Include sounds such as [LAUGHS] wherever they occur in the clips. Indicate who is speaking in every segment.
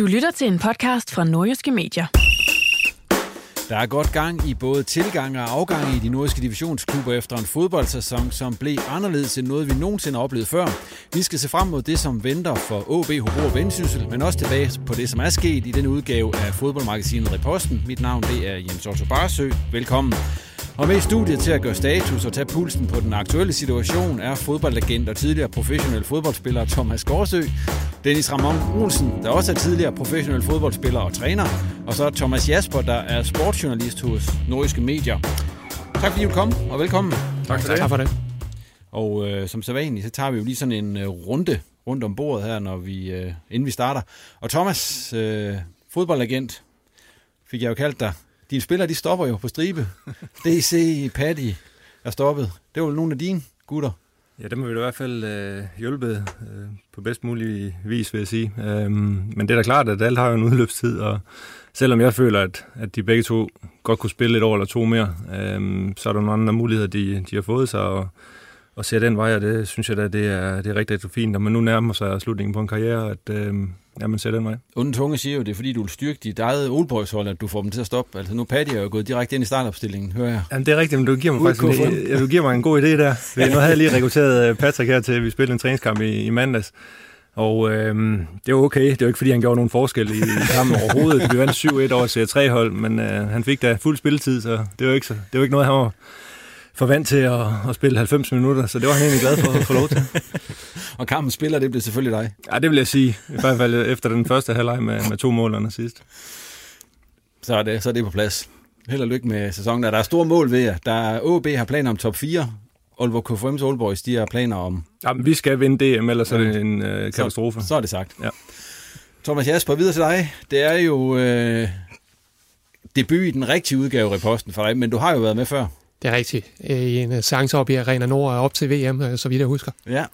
Speaker 1: Du lytter til en podcast fra Nordjyske Medier.
Speaker 2: Der er godt gang i både tilgang og afgang i de nordiske divisionsklubber efter en fodboldsæson, som blev anderledes end noget, vi nogensinde har oplevet før. Vi skal se frem mod det, som venter for AB, Hobro og Vendsyssel, men også tilbage på det, som er sket i den udgave af fodboldmagasinet Reposten. Mit navn det er Jens Otto Barsø. Velkommen. Og med i studiet til at gøre status og tage pulsen på den aktuelle situation er fodboldlegend og tidligere professionel fodboldspiller Thomas Gårdsø, Dennis Ramon Olsen, der også er tidligere professionel fodboldspiller og træner, og så Thomas Jasper, der er sportsjournalist hos Nordiske Medier. Tak fordi du kom, og velkommen.
Speaker 3: Tak for det. Tak for det.
Speaker 2: Og øh, som så vanligt, så tager vi jo lige sådan en øh, runde rundt om bordet her, når vi, øh, inden vi starter. Og Thomas, øh, fodboldagent, fik jeg jo kaldt dig. Dine spillere, de stopper jo på stribe. [LAUGHS] DC, Paddy er stoppet. Det var jo nogle af dine gutter.
Speaker 3: Ja, dem har vi da i hvert fald øh, hjulpet øh, på bedst mulig vis, vil jeg sige. Øhm, men det er da klart, at alt har jo en udløbstid, og selvom jeg føler, at, at de begge to godt kunne spille et år eller to mere, øhm, så er der nogle andre muligheder, de, de har fået sig, og, og ser den vej, og det synes jeg da, det er, det er rigtig, rigtig fint, når man nu nærmer sig slutningen på en karriere, at øhm, ja, man ser den vej.
Speaker 2: Unden tunge siger jo, det er fordi, du vil styrke dit eget oldboys-hold, at du får dem til at stoppe. Altså nu Paddy er jo gået direkte ind i startopstillingen, hører jeg.
Speaker 3: Jamen, det er rigtigt, men du giver mig faktisk en, ja, du giver mig en god idé der. [LAUGHS] Fordi Nu havde jeg lige rekrutteret øh, Patrick her til, at vi spillede en træningskamp i, i mandags. Og øhm, det var okay. Det var ikke, fordi han gjorde nogen forskel i, i kampen overhovedet. Vi vandt 7-1 over CR3-hold, men øh, han fik da fuld spilletid, så det var ikke, så, det var ikke noget, han var for vant til at, at spille 90 minutter, så det var han egentlig glad for at få lov til. [LAUGHS]
Speaker 2: Og kampen spiller, det blev selvfølgelig dig.
Speaker 3: Ja, det vil jeg sige. I hvert fald efter den første halvleg med, med to målerne sidst.
Speaker 2: Så er det, så er det på plads. Held og lykke med sæsonen. Der er store mål ved jer. Der er OB har planer om top 4. Aalborg KFM's Boys, de har planer om...
Speaker 3: Jamen, vi skal vinde DM, ellers er det en øh, katastrofe.
Speaker 2: Så, så er det sagt.
Speaker 3: Ja.
Speaker 2: Thomas Jasper, videre til dig. Det er jo øh, debut i den rigtige udgave af reposten for dig, men du har jo været med før.
Speaker 4: Det er rigtigt. I en seance op i Arena Nord op til VM, øh, så vidt jeg husker.
Speaker 2: Ja,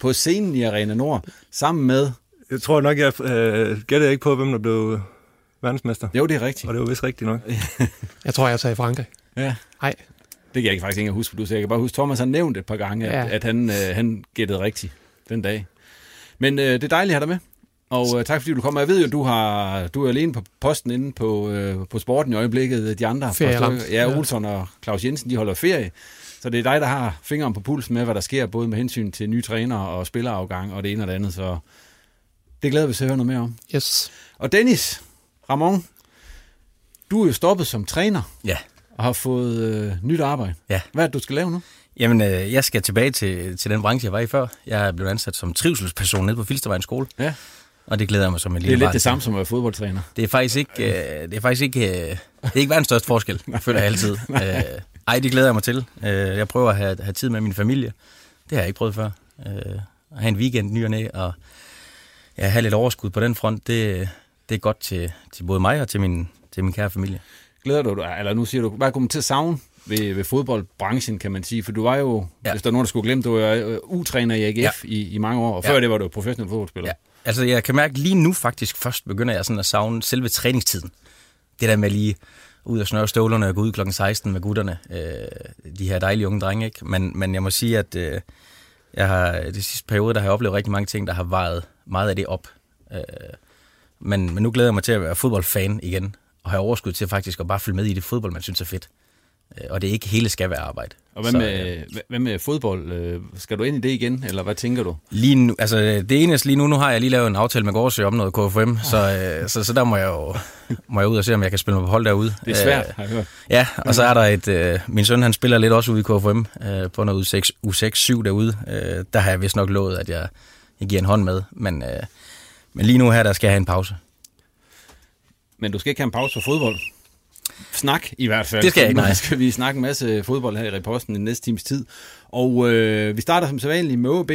Speaker 2: på scenen i Arena Nord, sammen med...
Speaker 3: Jeg tror nok, jeg øh, gætter ikke på, hvem der blev verdensmester.
Speaker 2: Jo, det er rigtigt.
Speaker 3: Og det var vist rigtigt nok. [LAUGHS]
Speaker 4: Jeg tror, jeg sagde i Frankrig.
Speaker 2: Ja.
Speaker 4: Nej,
Speaker 2: Det kan jeg faktisk ikke huske, for du siger. Jeg kan bare huske, Thomas har nævnt et par gange, at,
Speaker 4: ja.
Speaker 2: at han, øh, han gættede rigtigt den dag. Men øh, det er dejligt at have dig med. Og øh, tak fordi du kommer. Jeg ved jo, du har du er alene på posten inde på, øh, på sporten i øjeblikket. De andre, stykker- ja,
Speaker 4: Ja.
Speaker 2: Olsson og Claus Jensen, de holder ferie. Så det er dig, der har fingeren på pulsen med, hvad der sker, både med hensyn til nye trænere og spillerafgang og det ene og det andet. Så det glæder vi os til at høre noget mere om.
Speaker 4: yes.
Speaker 2: Og Dennis, Ramon, du er jo stoppet som træner
Speaker 5: Ja,
Speaker 2: og har fået øh, nyt arbejde.
Speaker 5: Ja.
Speaker 2: Hvad er det, du skal lave nu?
Speaker 5: jamen øh, jeg skal tilbage til, til den branche, jeg var i før. Jeg er blevet ansat som trivselsperson nede på Filstervejens skole,
Speaker 2: Ja.
Speaker 5: Og det glæder jeg mig som en
Speaker 2: Det
Speaker 5: lille
Speaker 2: er lidt
Speaker 5: barn
Speaker 2: det samme som at være fodboldtræner.
Speaker 5: Det er faktisk ikke, øh, det er faktisk ikke, øh, det er ikke verdens største forskel, [LAUGHS] føler jeg altid. Øh, ej, det glæder jeg mig til. Øh, jeg prøver at have, have tid med min familie. Det har jeg ikke prøvet før. Øh, at have en weekend ny og næ, og ja, have lidt overskud på den front, det, det er godt til, til både mig og til min, til min kære familie.
Speaker 2: Glæder du dig, eller nu siger du, hvad kommer til at savne ved, ved fodboldbranchen, kan man sige? For du var jo, ja. Hvis der er nogen, der skulle glemme, du var jo U-træner i AGF ja. I, i mange år, og
Speaker 5: Ja.
Speaker 2: før det var du professionel fodboldspiller.
Speaker 5: Ja. Altså, jeg kan mærke lige nu faktisk først begynder jeg sådan at savne selve træningstiden. Det der med lige ud og snøre støvlerne og gå ud klokken 16 med gutterne. Øh, de her dejlige unge drenge, ikke? Men, men jeg må sige, at øh, jeg har, det sidste periode, der har jeg oplevet rigtig mange ting, der har vejet meget af det op. Øh, men, men nu glæder jeg mig til at være fodboldfan igen, og have overskud til faktisk at bare følge med i det fodbold, man synes er fedt. Øh, og det er ikke hele skal være arbejde.
Speaker 2: Og hvad,
Speaker 5: Så,
Speaker 2: med,
Speaker 5: øh,
Speaker 2: hvad- med fodbold? Øh, Skal du ind i det igen, eller hvad tænker du?
Speaker 5: Lige nu, altså det eneste lige nu, nu har jeg lige lavet en aftale med Gårdsø om noget KFM, så, øh, så, så der må jeg jo må jeg ud og se, om jeg kan spille mig på hold derude.
Speaker 2: Det er svært,
Speaker 5: Øh,
Speaker 2: har jeg hørt.
Speaker 5: ja, og så er der et, øh, min søn han spiller lidt også ude i KFM, øh, på noget U6, U6-7 derude. Øh, der har jeg vist nok lovet, at jeg, jeg giver en hånd med, men, øh, men lige nu her, der skal jeg have en pause.
Speaker 2: Men du skal ikke have en pause for fodbold. Snak i hvert fald.
Speaker 5: Det skal jeg ikke, [LAUGHS] nej.
Speaker 2: skal vi snakke en masse fodbold her i reposten i næste times tid. Og øh, vi starter som sædvanligt med OB.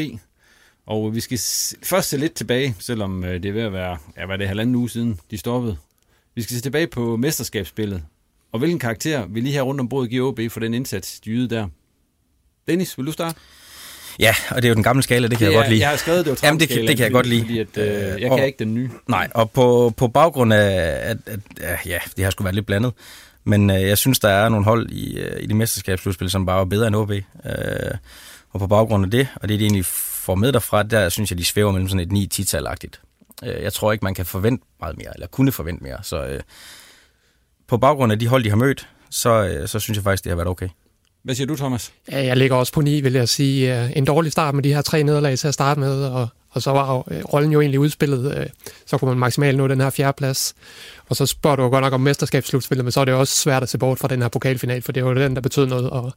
Speaker 2: Og vi skal først se lidt tilbage, selvom øh, det er ved at være, ja, hvad er det, halvanden uge siden, de stoppede. Vi skal se tilbage på mesterskabsspillet. Og hvilken karakter vil lige her rundt om bordet give OB for den indsats, de ydede der? Dennis, vil du starte?
Speaker 5: Ja, og det er jo den gamle skala, det kan
Speaker 2: det
Speaker 5: jeg godt lide.
Speaker 2: Jeg har skrevet, det var
Speaker 5: Jamen, det, kan, det kan jeg godt lide.
Speaker 2: Fordi at, øh, jeg kan
Speaker 5: og,
Speaker 2: ikke den nye.
Speaker 5: Nej, og på, på baggrund af, at, at, at ja, det har sgu været lidt blandet, men øh, jeg synes, der er nogle hold i, øh, i de mesterskabsslutspil, som bare er bedre end OB. Øh, og på baggrund af det, og det er de egentlig får med derfra, der synes jeg, de svæver mellem sådan et 9-10-tal-agtigt. Øh, jeg tror ikke, man kan forvente meget mere, eller kunne forvente mere. Så øh, på baggrund af de hold, de har mødt, så, øh, så synes jeg faktisk, det har været okay.
Speaker 2: Hvad siger du, Thomas?
Speaker 4: Ja, jeg ligger også på 9, vil jeg sige. En dårlig start med de her tre nederlag til at starte med, og, og så var jo, øh, rollen jo egentlig udspillet. Øh, så kunne man maksimalt nå den her fjerdeplads. Og så spørger du jo godt nok om mesterskabsslutspillet, men så er det også svært at se bort fra den her pokalfinal, for det var jo den, der betød noget, og,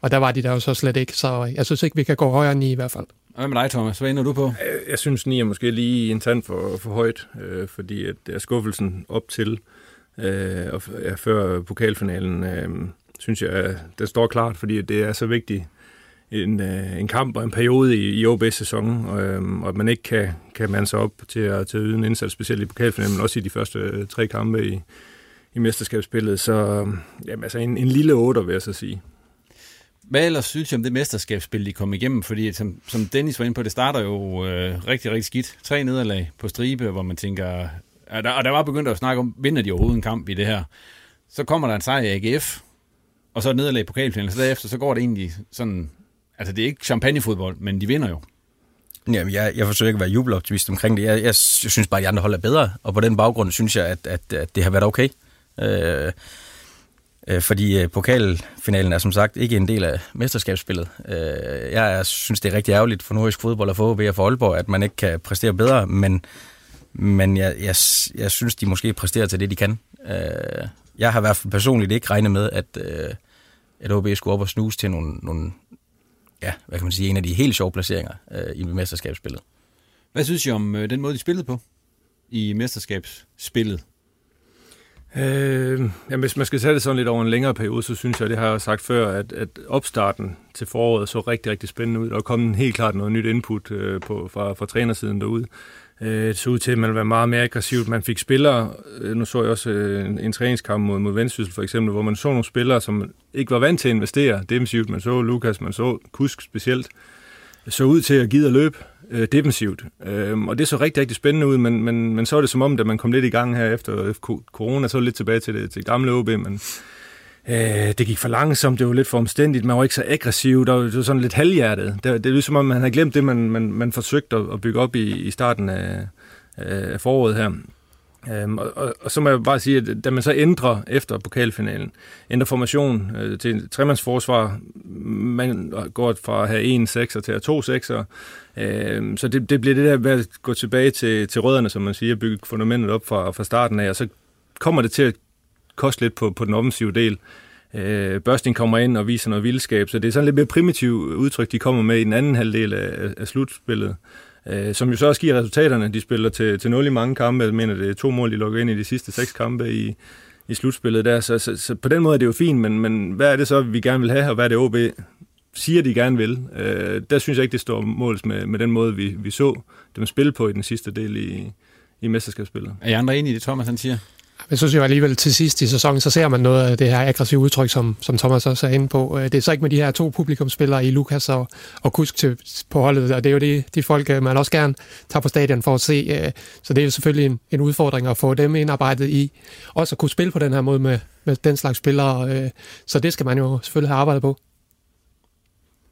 Speaker 4: og der var de der jo så slet ikke. Så jeg synes ikke, vi kan gå højere end 9 i hvert fald.
Speaker 2: Og hvad med dig, Thomas? Hvad ender du på?
Speaker 3: Jeg synes, 9 er måske lige en tand for, for højt, øh, fordi at det er skuffelsen op til øh, og, ja, før pokalfinalen. Øh, synes jeg, det står klart, fordi det er så vigtigt en, øh, en kamp og en periode i, i sæsonen sæson, øh, og at man ikke kan, kan mande sig op til at, til at yde en indsats, specielt i pokalfinalen, men også i de første øh, tre kampe i, i mesterskabsspillet. Så øhm, jamen, altså en, en lille otter, vil jeg så sige.
Speaker 2: Hvad ellers synes I om det mesterskabsspil, de kom igennem? Fordi som, som Dennis var inde på, det starter jo øh, rigtig, rigtig skidt. Tre nederlag på stribe, hvor man tænker... Og der, og der var begyndt at snakke om, vinder de overhovedet en kamp i det her? Så kommer der en sejr i AGF, og så nederlag i pokalfinalen. Så derefter, så går det egentlig sådan... Altså, det er ikke champagnefodbold, men de vinder jo.
Speaker 5: Jamen, jeg, jeg forsøger ikke at være jubeloptimist omkring det. Jeg, jeg, jeg synes bare, at de andre hold er bedre, og på den baggrund synes jeg, at, at, at det har været okay. Øh, øh, fordi øh, pokalfinalen er som sagt ikke en del af mesterskabsspillet. Øh, jeg synes, det er rigtig ærgerligt for nordisk fodbold og for OB og for Aalborg, at man ikke kan præstere bedre, men, men jeg, jeg, jeg synes, de måske præsterer til det, de kan. Øh, jeg har i hvert fald personligt ikke regnet med, at, øh, at OB skulle op og snuse til nogle, nogle ja, hvad kan man sige, en af de helt sjove placeringer øh, i mesterskabsspillet.
Speaker 2: Hvad synes I om øh, den måde, de spillede på i mesterskabsspillet?
Speaker 3: Øh, jamen, hvis man skal sætte det sådan lidt over en længere periode, så synes jeg, det har jeg sagt før, at, at opstarten til foråret så rigtig, rigtig spændende ud. Der kom helt klart noget nyt input øh, på, fra, fra trænersiden derude. Øh, det så ud til, at man var meget mere aggressivt. Man fik spillere, øh, nu så jeg også øh, en, en træningskamp mod, mod Vendsyssel for eksempel, hvor man så nogle spillere, som ikke var vant til at investere defensivt. Man så Lukas, man så Kusk specielt, så ud til at give at løbe øh, defensivt. Øh, og det så rigtig, rigtig spændende ud, men, men, men så er det som om, da man kom lidt i gang her efter corona, så lidt tilbage til det til gamle OB, men øh, det gik for langsomt, det var lidt for omstændigt, man var ikke så aggressiv, der var, det var sådan lidt halvhjertet. Det, det er ligesom om, man havde glemt det, man, man, man forsøgte at, at bygge op i, i starten af, af foråret her. Øhm, og, og, og så må jeg bare sige, at da man så ændrer efter pokalfinalen, ændrer formation øh, til en tremandsforsvar, man går fra at have en sekser til at have to sekser, øh, så det, det bliver det der med at gå tilbage til, til rødderne, som man siger, bygge fundamentet op fra, fra starten af, og så kommer det til at koste lidt på, på den offensive del. Øh, Børsting kommer ind og viser noget vildskab, så det er sådan lidt mere primitivt udtryk, de kommer med i den anden halvdel af, af slutspillet øh, som jo så også giver resultaterne. De spiller til, til 0 i mange kampe. Jeg mener, det er to mål, de lukker ind i de sidste seks kampe i, i slutspillet der. Så, så, så på den måde er det jo fint, men, men hvad er det så, vi gerne vil have, og hvad er det OB siger, de gerne vil? Øh, der synes jeg ikke, det står måls med, med den måde, vi, vi så dem spille på i den sidste del i, i mesterskabsspillet.
Speaker 2: Er I andre enige i det, Thomas han siger?
Speaker 4: Jeg synes jo alligevel til sidst i sæsonen, så ser man noget af det her aggressive udtryk, som, som Thomas også er inde på. Øh, det er så ikke med de her to publikumspillere i Lukas og, og Kusk til, på holdet, og det er jo de, de folk, øh, man også gerne tager på stadion for at se. Øh, så det er jo selvfølgelig en, en udfordring at få dem indarbejdet i. Også at kunne spille på den her måde med, med den slags spillere. Så det skal man jo selvfølgelig have arbejdet på.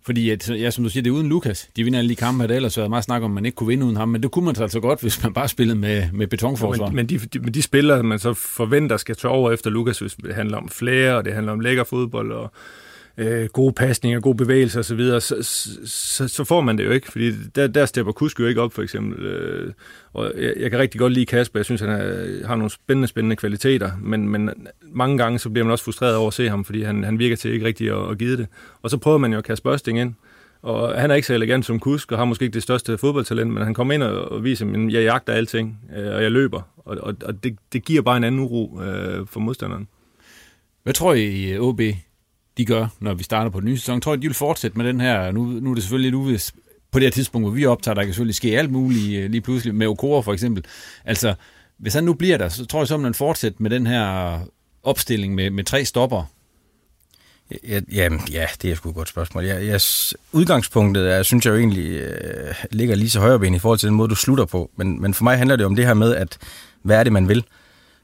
Speaker 2: Fordi, at, ja, som du siger, det er uden Lukas. De vinder alle de kampe, der ellers været meget snak om, at man ikke kunne vinde uden ham. Men det kunne man altså godt, hvis man bare spillede med, med betonforsvar.
Speaker 3: Ja, men, men, de, de, men de spillere, man så forventer skal tage over efter Lukas, hvis det handler om flere, og det handler om lækker fodbold, og øh, gode pasninger, gode bevægelser osv., så, så, så, så får man det jo ikke, fordi der, der stepper Kusk jo ikke op, for eksempel. Øh, og jeg, jeg kan rigtig godt lide Kasper, jeg synes, han er, har nogle spændende, spændende kvaliteter, men, men mange gange så bliver man også frustreret over at se ham, fordi han, han virker til ikke rigtig at, at give det. Og så prøver man jo at kaste Børsting ind, og han er ikke så elegant som Kusk, og har måske ikke det største fodboldtalent, men han kommer ind og, viser, at jeg jagter alting, øh, og jeg løber. Og, og, og det, det giver bare en anden uro øh, for modstanderen.
Speaker 2: Hvad tror I, OB de gør, når vi starter på den nye sæson. Jeg tror, de vil fortsætte med den her. Nu, nu er det selvfølgelig lidt uvist på det her tidspunkt, hvor vi optager, der kan selvfølgelig ske alt muligt øh, lige pludselig, med Okora for eksempel. Altså, hvis han nu bliver der, så tror jeg så, at man fortsætter med den her opstilling med, med tre stopper.
Speaker 5: Ja, ja, ja, det er sgu et godt spørgsmål. Jeg, jeg, udgangspunktet er, synes jeg jo egentlig øh, ligger lige så højre ben i forhold til den måde, du slutter på. Men, men for mig handler det om det her med, at hvad er det, man vil?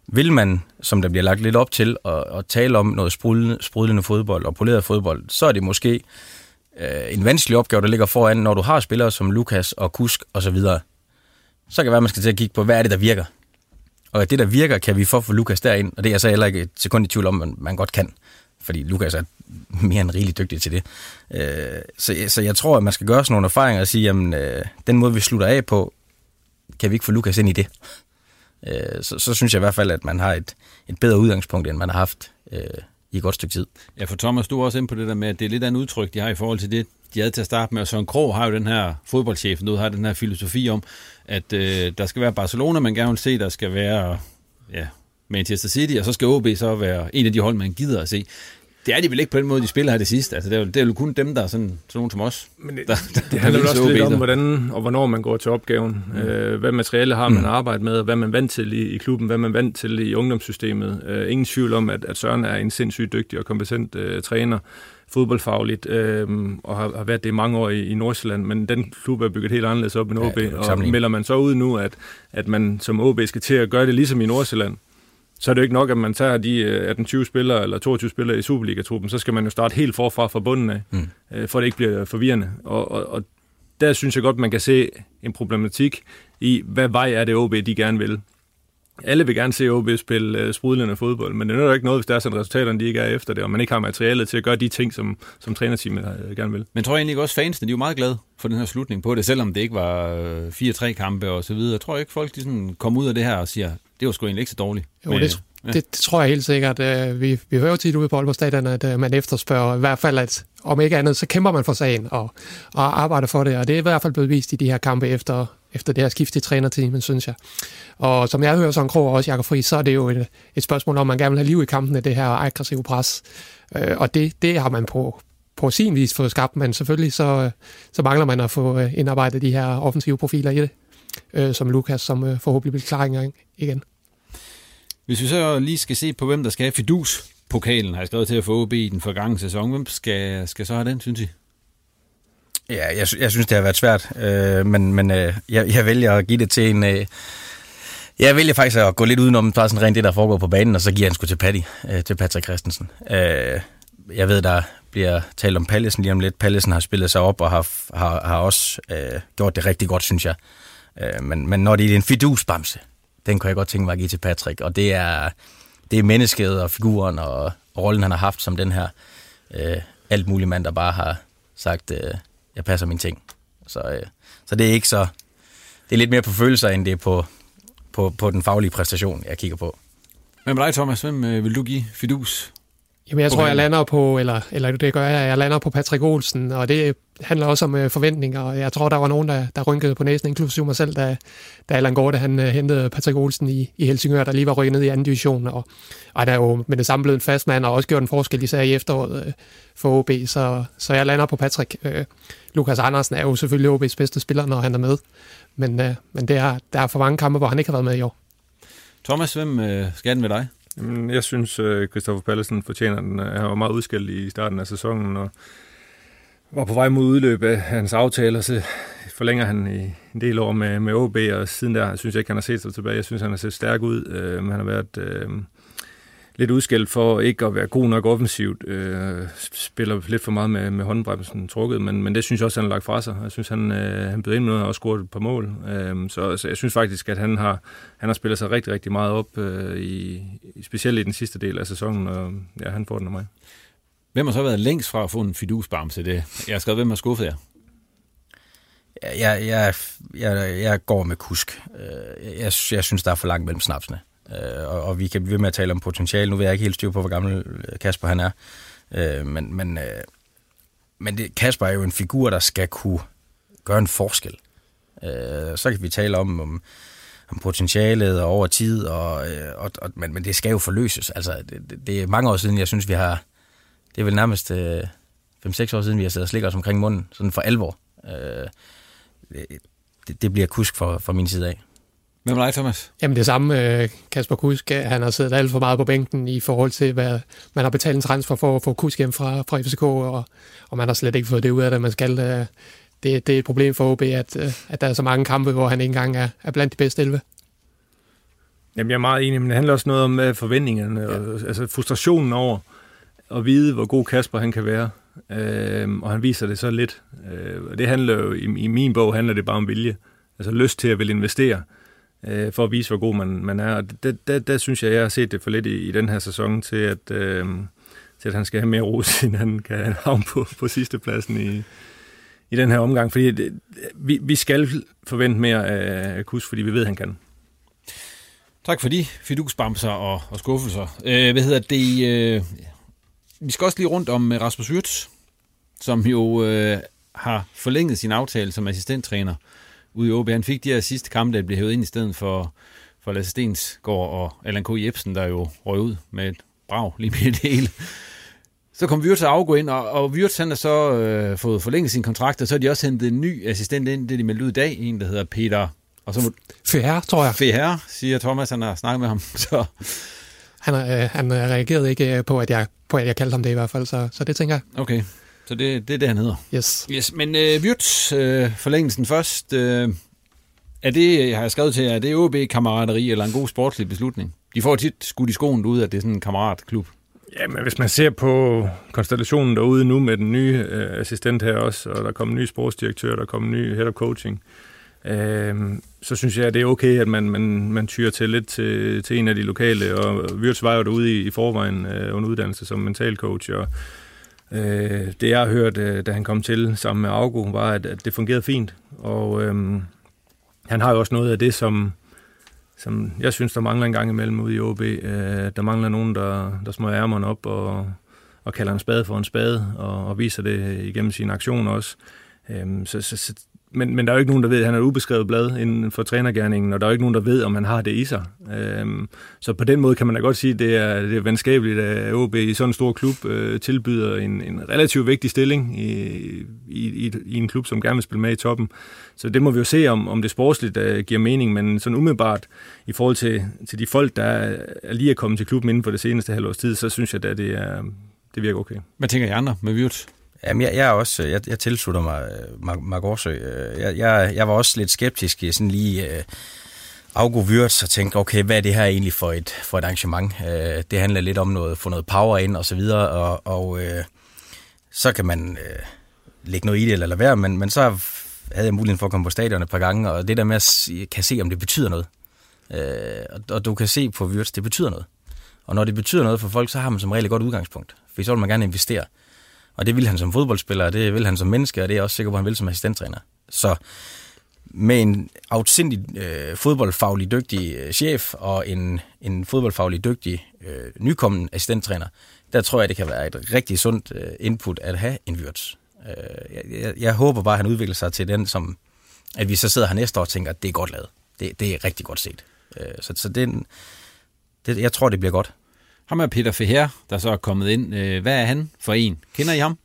Speaker 5: Vil man, som der bliver lagt lidt op til, at, at tale om noget sprudlende, sprudlende fodbold og poleret fodbold, så er det måske øh, en vanskelig opgave, der ligger foran, når du har spillere som Lukas og Kusk osv. Så, videre. så kan det være, at man skal til at kigge på, hvad er det, der virker? Og det, der virker, kan vi få for Lukas derind, og det er jeg så heller ikke et sekund i tvivl om, man, man godt kan. Fordi Lukas er [LAUGHS] mere end rigeligt dygtig til det. Øh, så, så jeg tror, at man skal gøre sådan nogle erfaringer og sige, jamen, øh, den måde, vi slutter af på, kan vi ikke få Lukas ind i det? Øh, så, så synes jeg i hvert fald, at man har et, et bedre udgangspunkt, end man har haft øh, i et godt stykke tid.
Speaker 2: Ja, for Thomas, du er også inde på det der med, at det er lidt af en udtryk, de har i forhold til det, de havde til at starte med. Og Søren Krog har jo den her fodboldchef, nu har den her filosofi om, at øh, der skal være Barcelona, man gerne vil se, der skal være ja, Manchester City, og så skal OB så være en af de hold, man gider at se. Det er de vel ikke på den måde, de spiller her det sidste. Altså, det, er jo, det er jo kun dem, der er sådan, sådan nogen som os.
Speaker 3: Men det, der, der, det handler jo også lidt om, hvordan og hvornår man går til opgaven. Mm. Øh, hvad materiale har man mm. arbejdet med, hvad man vant til i, i klubben, hvad man vant til i ungdomssystemet. Øh, ingen tvivl om, at, at Søren er en sindssygt dygtig og kompetent øh, træner fodboldfagligt, øh, og har, har været det i mange år i, i Nordsjælland, men den klub er bygget helt anderledes op end OB, ja, og melder man så ud nu, at, at man som OB skal til at gøre det ligesom i Nordsjælland, så er det jo ikke nok, at man tager de 18-20 øh, spillere eller 22 spillere i Superliga-truppen, så skal man jo starte helt forfra fra bunden af, mm. Øh, for at det ikke bliver forvirrende. Og, og, og der synes jeg godt, man kan se en problematik i, hvad vej er det OB, de gerne vil. Alle vil gerne se OB spille uh, sprudlende fodbold, men det er jo ikke noget, hvis der er sådan resultaterne, de ikke er efter det, og man ikke har materialet til at gøre de ting, som, som trænerteamet uh, gerne vil.
Speaker 2: Men tror jeg egentlig også, fansene de er jo meget glade for den her slutning på det, selvom det ikke var 4-3 kampe og så videre. Jeg tror ikke, folk de sådan kom ud af det her og siger, det var sgu egentlig ikke så dårligt.
Speaker 4: Jo, men, det, ja. det, det, tror jeg helt sikkert. Uh, vi, vi hører jo tit ude på Aalborg Stadion, at uh, man efterspørger i hvert fald, at om ikke andet, så kæmper man for sagen og, og arbejder for det. Og det er i hvert fald blevet vist i de her kampe efter, efter det her skift i trænerteamet, synes jeg. Og som jeg hører sådan Krog og også Jakob Friis, så er det jo et, et spørgsmål om, man gerne vil have liv i kampen af det her aggressive pres. Uh, og det, det har man på, på sin vis fået skabt, men selvfølgelig så, så mangler man at få indarbejdet de her offensive profiler i det, uh, som Lukas, som uh, forhåbentlig bliver klar igen.
Speaker 2: Hvis vi så lige skal se på, hvem der skal have fidus pokalen har jeg skrevet til at få OB i den forgangne sæson. Hvem skal, skal så have den, synes I?
Speaker 5: Ja, jeg, jeg synes, det har været svært, øh, men, men øh, jeg, jeg vælger at give det til en... Øh, jeg vælger faktisk at gå lidt udenom bare sådan rent det, der foregår på banen, og så giver han sgu til Patty, øh, til Patrick Christensen. Øh, jeg ved, der bliver talt om Pallesen lige om lidt. Pallesen har spillet sig op og har, har, har også øh, gjort det rigtig godt, synes jeg. Øh, men, men når det er en fidusbamse, den kunne jeg godt tænke mig at give til Patrick. Og det er, det er mennesket og figuren og, og rollen, han har haft som den her øh, alt mulig mand, der bare har sagt, øh, jeg passer mine ting. Så, øh, så det er ikke så... Det er lidt mere på følelser, end det er på, på, på den faglige præstation, jeg kigger på.
Speaker 2: Men med dig, Thomas, hvem øh, vil du give fidus
Speaker 4: Jamen, jeg tror, jeg lander på, eller, eller det gør jeg, jeg lander på Patrick Olsen, og det handler også om øh, forventninger, og jeg tror, der var nogen, der, der rynkede på næsen, inklusive mig selv, da, da Allan Gorte, han uh, hentede Patrick Olsen i, i Helsingør, der lige var rykket ned i anden division, og, og der er jo med det samme blevet en fast mand, og også gjort en forskel, især i efteråret uh, for OB, så, så jeg lander på Patrick. Uh, Lukas Andersen er jo selvfølgelig OB's bedste spiller, når han er med, men, uh, men det er, der er for mange kampe, hvor han ikke har været med i år.
Speaker 2: Thomas, hvem uh, skal den ved dig?
Speaker 3: Jamen, jeg synes, øh, uh, Christoffer Pallesen fortjener den. Øh, han var meget udskilt i starten af sæsonen, og var på vej mod udløb af hans aftale, og så forlænger han i en del år med, med OB, og siden der synes jeg ikke, han har set sig tilbage. Jeg synes, han har set stærk ud. Øh, han har været Øh, lidt udskilt for ikke at være god nok offensivt. Uh, spiller lidt for meget med, med håndbremsen trukket, men, men det synes jeg også, han har lagt fra sig. Jeg synes, han, uh, han blev ind med noget og scoret et par mål. Uh, så, så jeg synes faktisk, at han har, han har spillet sig rigtig, rigtig meget op, uh, i, specielt i den sidste del af sæsonen, og ja, han får den af mig.
Speaker 2: Hvem har så været længst fra at få en fidusbamse? Det? Jeg har skrevet, hvem har skuffet jer?
Speaker 5: Jeg, jeg, jeg, jeg går med kusk. Jeg, jeg synes, der er for langt mellem snapsene. Øh, og, og vi kan blive ved med at tale om potentiale. Nu ved jeg ikke helt styr på, hvor gammel øh, Kasper han er. Øh, men, men, men det, Kasper er jo en figur, der skal kunne gøre en forskel. Så kan vi tale om, om, om potentialet og over tid, og, og, og, men, men det skal jo forløses. Altså, det, det er mange år siden, jeg synes, vi har det er vel nærmest øh, 5-6 år siden, vi har siddet og slikket os omkring munden, sådan for alvor. Øh, det, det bliver kusk fra, fra min side af.
Speaker 2: Hvem er dig, Thomas?
Speaker 4: Jamen det samme, øh, Kasper Kusk, øh, han har siddet alt for meget på bænken i forhold til, hvad man har betalt en transfer for at få Kusk hjem fra, fra FCK, og, og man har slet ikke fået det ud af det, man skal. Øh, det, det er et problem for OB, at, at der er så mange kampe, hvor han ikke engang er, er blandt de bedste 11.
Speaker 3: Jamen, jeg er meget enig, men det handler også noget om forventningerne, ja. og, altså frustrationen over at vide, hvor god Kasper han kan være. Øh, og han viser det så lidt. Øh, og det handler jo, i, i min bog handler det bare om vilje. Altså lyst til at vil investere øh, Øh, for at vise, hvor god man, man er. Og det, der, der synes jeg, jeg har set det for lidt i, i den her sæson til, at, øh, til at han skal have mere ros, [LAUGHS] end han kan havne på, på sidste pladsen i, i den her omgang. Fordi det, vi, vi skal forvente mere af Kus, fordi vi ved, at han kan.
Speaker 2: Tak for de fiduksbamser og, og skuffelser. Øh, hvad hedder det? Øh, vi skal også lige rundt om øh, Rasmus Wirtz, som jo øh, har forlænget sin aftale som assistenttræner ude i OB. Han fik de her sidste kampe, der blev hævet ind i stedet for, for Lasse Stensgaard og Allan K. Jebsen, der jo røg ud med et brag lige med det hele. Så kom Wirtz afgå ind, og, og Wirtz han har så øh, fået forlænget sin kontrakt, og så har de også hentet en ny assistent ind, det de meldte ud i dag, en der hedder Peter... Og så
Speaker 4: Feher, tror jeg.
Speaker 2: Feher, siger Thomas, han har snakket med ham. [LAUGHS] Så.
Speaker 4: Han, øh, han reagerede ikke på, at jeg, på, at jeg kaldte ham det i hvert fald, så, så det tænker jeg.
Speaker 2: Okay. Så det, det er det, han hedder.
Speaker 4: Yes.
Speaker 2: yes men øh, Wirtz, øh, forlængelsen først. Øh, er det, jeg har skrevet til jer, er det OB-kammerateri eller en god sportslig beslutning? De får tit skudt i skoen ud, at det er sådan en kammeratklub.
Speaker 3: Ja, men hvis man ser på konstellationen derude nu med den nye øh, assistent her også, og der kommer en ny sportsdirektør, der kommer en ny head of coaching, øh, så synes jeg, at det er okay, at man, man, man tyrer til lidt til, til en af de lokale, og Wirtz var jo derude i, i forvejen øh, under uddannelse som mental coach, og Øh, det jeg har hørt, øh, da han kom til sammen med Augo, var, at, at det fungerede fint. Og øh, han har jo også noget af det, som, som jeg synes, der mangler en gang imellem ude i OB. Øh, der mangler nogen, der, der smører ærmerne op og, og kalder en spade for en spade, og, og viser det igennem sine aktioner også. Øh, så, så, så men, men der er jo ikke nogen, der ved, at han er et ubeskrevet blad inden for trænergærningen, og der er jo ikke nogen, der ved, om han har det i sig. Øhm, så på den måde kan man da godt sige, at det er, det er venskabeligt, at OB i sådan en stor klub øh, tilbyder en, en relativt vigtig stilling i, i, i, i en klub, som gerne vil spille med i toppen. Så det må vi jo se, om, om det sportsligt øh, giver mening, men sådan umiddelbart i forhold til, til de folk, der er lige er kommet til klubben inden for det seneste halvårs tid, så synes jeg, da, det, er, det virker okay.
Speaker 2: Hvad tænker I andre med Wirtz?
Speaker 5: Jamen, jeg, jeg er også, øh, jeg, jeg tilslutter mig øh, Mark, Mark øh, Jeg, jeg, jeg var også lidt skeptisk i sådan lige øh, afgå og tænkte, okay, hvad er det her egentlig for et, for et arrangement? Øh, det handler lidt om noget, få noget power ind og så videre, og, og øh, så kan man øh, lægge noget i det eller lade være, men, men så havde jeg muligheden for at komme på stadion et par gange, og det der med at kan se, om det betyder noget. Øh, og, og du kan se på Wirtz, det betyder noget. Og når det betyder noget for folk, så har man som regel et godt udgangspunkt. For så vil man gerne investere. Og det vil han som fodboldspiller, og det vil han som menneske, og det er jeg også sikker på, at han vil som assistenttræner. Så med en afsindig øh, fodboldfaglig dygtig øh, chef og en, en fodboldfaglig dygtig øh, nykommen assistenttræner, der tror jeg, det kan være et rigtig sundt øh, input at have en Wirtz. Øh, jeg, jeg, jeg håber bare, at han udvikler sig til den, som at vi så sidder her næste år og tænker, at det er godt lavet. Det, det er rigtig godt set. Øh, så så det, det, jeg tror, det bliver godt.
Speaker 2: Ham er Peter Feher, der så er kommet ind. Øh, hvad er han for en? Kender I ham?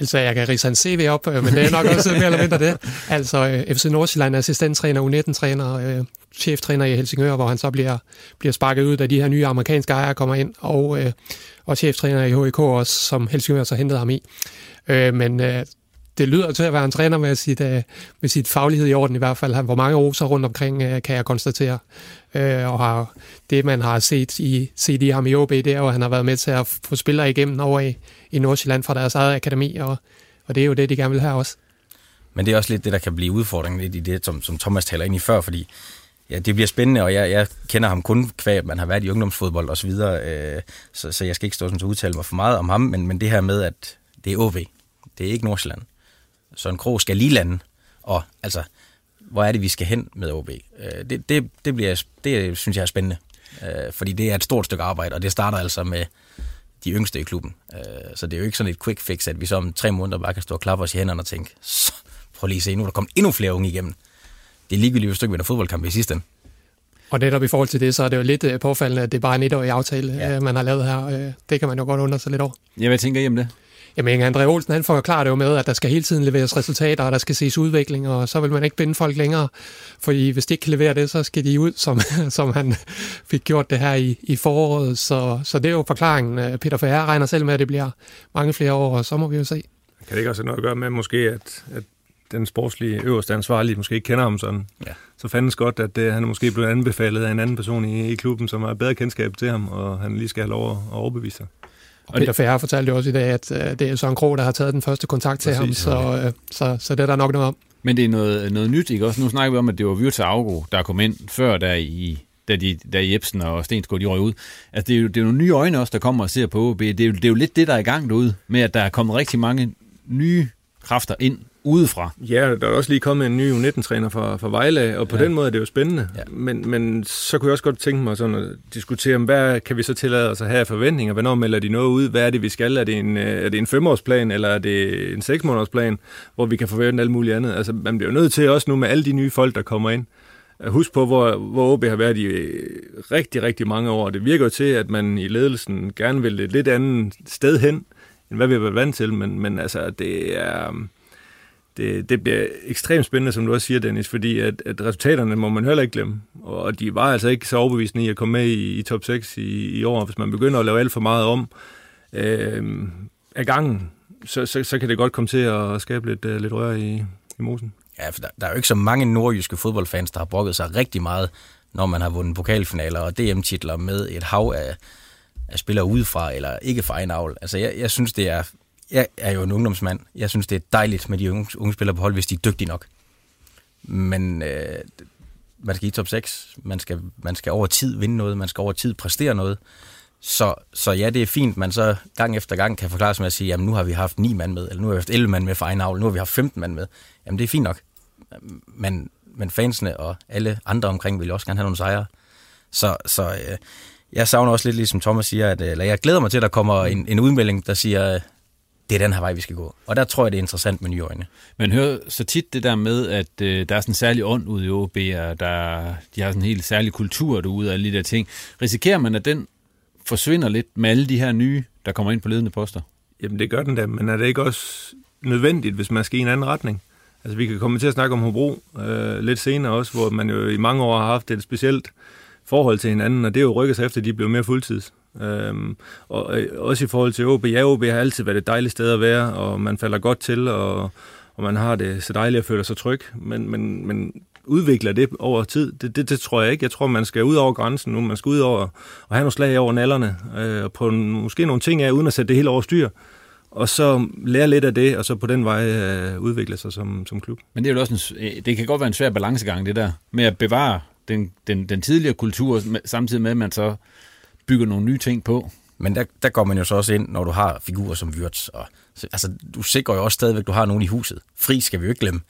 Speaker 4: Altså, jeg kan rise hans CV op, øh, men det er nok også mere eller mindre det. Altså, øh, FC Nordsjælland assistenttræner, U19-træner, cheftræner i Helsingør, hvor han så bliver, bliver sparket ud, da de her nye amerikanske ejere kommer ind, og, og cheftræner i HIK også, som Helsingør så hentede ham i. Men det lyder til at være en træner med sit, med sit faglighed i orden i hvert fald. Han får mange roser rundt omkring, kan jeg konstatere øh, og har, det, man har set i, set i ham i OB, det er jo, at han har været med til at få spillere igennem over i, i Nordsjælland fra deres eget akademi, og, og det er jo det, de gerne vil have også.
Speaker 5: Men det er også lidt det, der kan blive udfordringen lidt i det, som, som Thomas taler ind i før, fordi ja, det bliver spændende, og jeg, jeg kender ham kun kvæg, man har været i ungdomsfodbold og så videre, øh, så, så jeg skal ikke stå sådan til at udtale mig for meget om ham, men, men det her med, at det er OB, det er ikke Nordsjælland. Søren Krog skal lige lande, og altså, hvor er det, vi skal hen med OB? Øh, det, det, det, bliver, det synes jeg er spændende, øh, fordi det er et stort stykke arbejde, og det starter altså med de yngste i klubben. Øh, så det er jo ikke sådan et quick fix, at vi så om tre måneder bare kan stå og klappe os i hænderne og tænke, prøv lige at se, nu er der kommet endnu flere unge igennem. Det er ligegyldigt, hvis du ikke vinder fodboldkamp i sidste ende.
Speaker 4: Og netop i forhold til det, så er det jo lidt påfaldende, at det er bare en etårig aftale, ja. man har lavet her. Det kan man jo godt undre sig lidt over.
Speaker 2: Ja, hvad tænker I om det?
Speaker 4: Jamen, André Olsen, han forklarer det jo med, at der skal hele tiden leveres resultater, og der skal ses udvikling, og så vil man ikke binde folk længere. Fordi hvis de ikke kan levere det, så skal de ud, som, [LAUGHS] som han fik gjort det her i, i foråret. Så, så det er jo forklaringen. Peter Ferrer regner selv med, at det bliver mange flere år, og så må vi jo se.
Speaker 3: Kan det ikke også have noget at gøre med, måske, at, at den sportslige øverste ansvarlige måske ikke kender ham sådan. Ja. Så fandens godt, at det, han er måske blevet anbefalet af en anden person i, i klubben, som har bedre kendskab til ham, og han lige skal have lov at overbevise sig.
Speaker 4: Og Peter Ferrer fortalte jo også i dag, at uh, det er Søren Krog, der har taget den første kontakt til Præcis, ham, så, uh, så, så det er der nok noget om.
Speaker 2: Men det er noget, noget nyt, ikke også? Nu snakker vi om, at det var Virta Augo, der kom ind før der i da, de, da Jebsen og Stensgaard de røg ud. Altså, det er, jo, det er jo nogle nye øjne også, der kommer og ser på OB. Det er, jo, det er jo lidt det, der er i gang derude, med at der er kommet rigtig mange nye kræfter ind udefra.
Speaker 3: Ja, der er også lige kommet en ny U19-træner fra, fra Vejle, og på ja. den måde er det jo spændende. Ja. Men, men så kunne jeg også godt tænke mig sådan at diskutere, hvad kan vi så tillade os at have af forventninger? Hvornår melder de noget ud? Hvad er det, vi skal? Er det en, øh, er det en femårsplan, eller er det en seksmånedersplan, hvor vi kan forvente alt muligt andet? Altså, man bliver jo nødt til også nu med alle de nye folk, der kommer ind, Husk på, hvor, hvor OB har været i øh, rigtig, rigtig mange år. Det virker jo til, at man i ledelsen gerne vil et lidt andet sted hen, end hvad vi har været vant til, men, men altså, det er det, det bliver ekstremt spændende, som du også siger, Dennis, fordi at, at resultaterne må man heller ikke glemme. Og de var altså ikke så overbevisende i at komme med i, i top 6 i, i år. Hvis man begynder at lave alt for meget om øh, af gangen, så, så, så kan det godt komme til at skabe lidt, uh, lidt rør i, i mosen.
Speaker 5: Ja, for der, der er jo ikke så mange nordjyske fodboldfans, der har brokket sig rigtig meget, når man har vundet pokalfinaler og DM-titler med et hav af, af spillere udefra eller ikke fra egen avl. Altså, jeg, jeg synes, det er jeg er jo en ungdomsmand. Jeg synes, det er dejligt med de unge, unge spillere på hold, hvis de er dygtige nok. Men øh, man skal i top 6. Man skal, man skal over tid vinde noget. Man skal over tid præstere noget. Så, så ja, det er fint, man så gang efter gang kan forklare sig med at sige, jamen nu har vi haft 9 mand med, eller nu har vi haft 11 mand med for egen avl, nu har vi haft 15 mand med. Jamen det er fint nok. Men, men fansene og alle andre omkring vil også gerne have nogle sejre. Så, så øh, jeg savner også lidt, ligesom Thomas siger, at, øh, eller jeg glæder mig til, at der kommer en, en udmelding, der siger, det er den her vej, vi skal gå. Og der tror jeg, det er interessant med nye øjne.
Speaker 2: Man hører så tit det der med, at øh, der er sådan en særlig ånd ude i OB, og der, de har sådan en helt særlig kultur derude og alle de der ting. Risikerer man, at den forsvinder lidt med alle de her nye, der kommer ind på ledende poster?
Speaker 3: Jamen det gør den da, men er det ikke også nødvendigt, hvis man skal i en anden retning? Altså vi kan komme til at snakke om Hobro øh, lidt senere også, hvor man jo i mange år har haft et specielt forhold til hinanden, og det er jo rykket sig efter, at de blev mere fuldtids. Øhm, og øh, også i forhold til OB. Ja, OB har altid været et dejligt sted at være, og man falder godt til, og, og man har det så dejligt at føle sig tryg. Men, men, men udvikler det over tid, det, det, det tror jeg ikke. Jeg tror, man skal ud over grænsen nu. Man skal ud over og have nogle slag over nallerne, øh, og på måske nogle ting af, uden at sætte det hele over styr og så lære lidt af det, og så på den vej øh, udvikle sig som, som klub.
Speaker 2: Men det er jo også en, øh, det kan godt være en svær balancegang, det der, med at bevare den, den, den tidligere kultur, samtidig med, at man så bygger nogle nye ting på.
Speaker 5: Men der, der går man jo så også ind, når du har figurer som Wirtz. Og, altså, du sikrer jo også stadigvæk, at du har nogen i huset. Fri skal vi jo ikke glemme.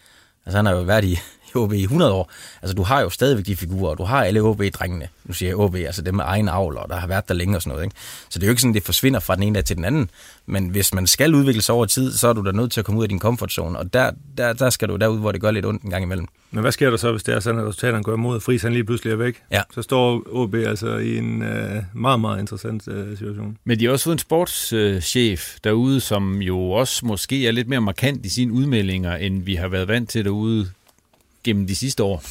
Speaker 5: Altså, han har jo været i, OB i 100 år. Altså, du har jo stadigvæk de figurer, og du har alle OB-drengene. Nu siger jeg OB, altså dem med egen avl, og der har været der længe og sådan noget. Ikke? Så det er jo ikke sådan, det forsvinder fra den ene dag til den anden. Men hvis man skal udvikle sig over tid, så er du da nødt til at komme ud af din comfort zone. Og der, der, der skal du derud, hvor det gør lidt ondt en gang imellem.
Speaker 3: Men hvad sker der så, hvis det er sådan, at resultaterne går imod, Friis han lige pludselig er væk?
Speaker 5: Ja.
Speaker 3: Så står OB altså i en øh, meget, meget interessant øh, situation.
Speaker 2: Men de har også fået en sportschef øh, derude, som jo også måske er lidt mere markant i sine udmeldinger, end vi har været vant til derude gennem de sidste år.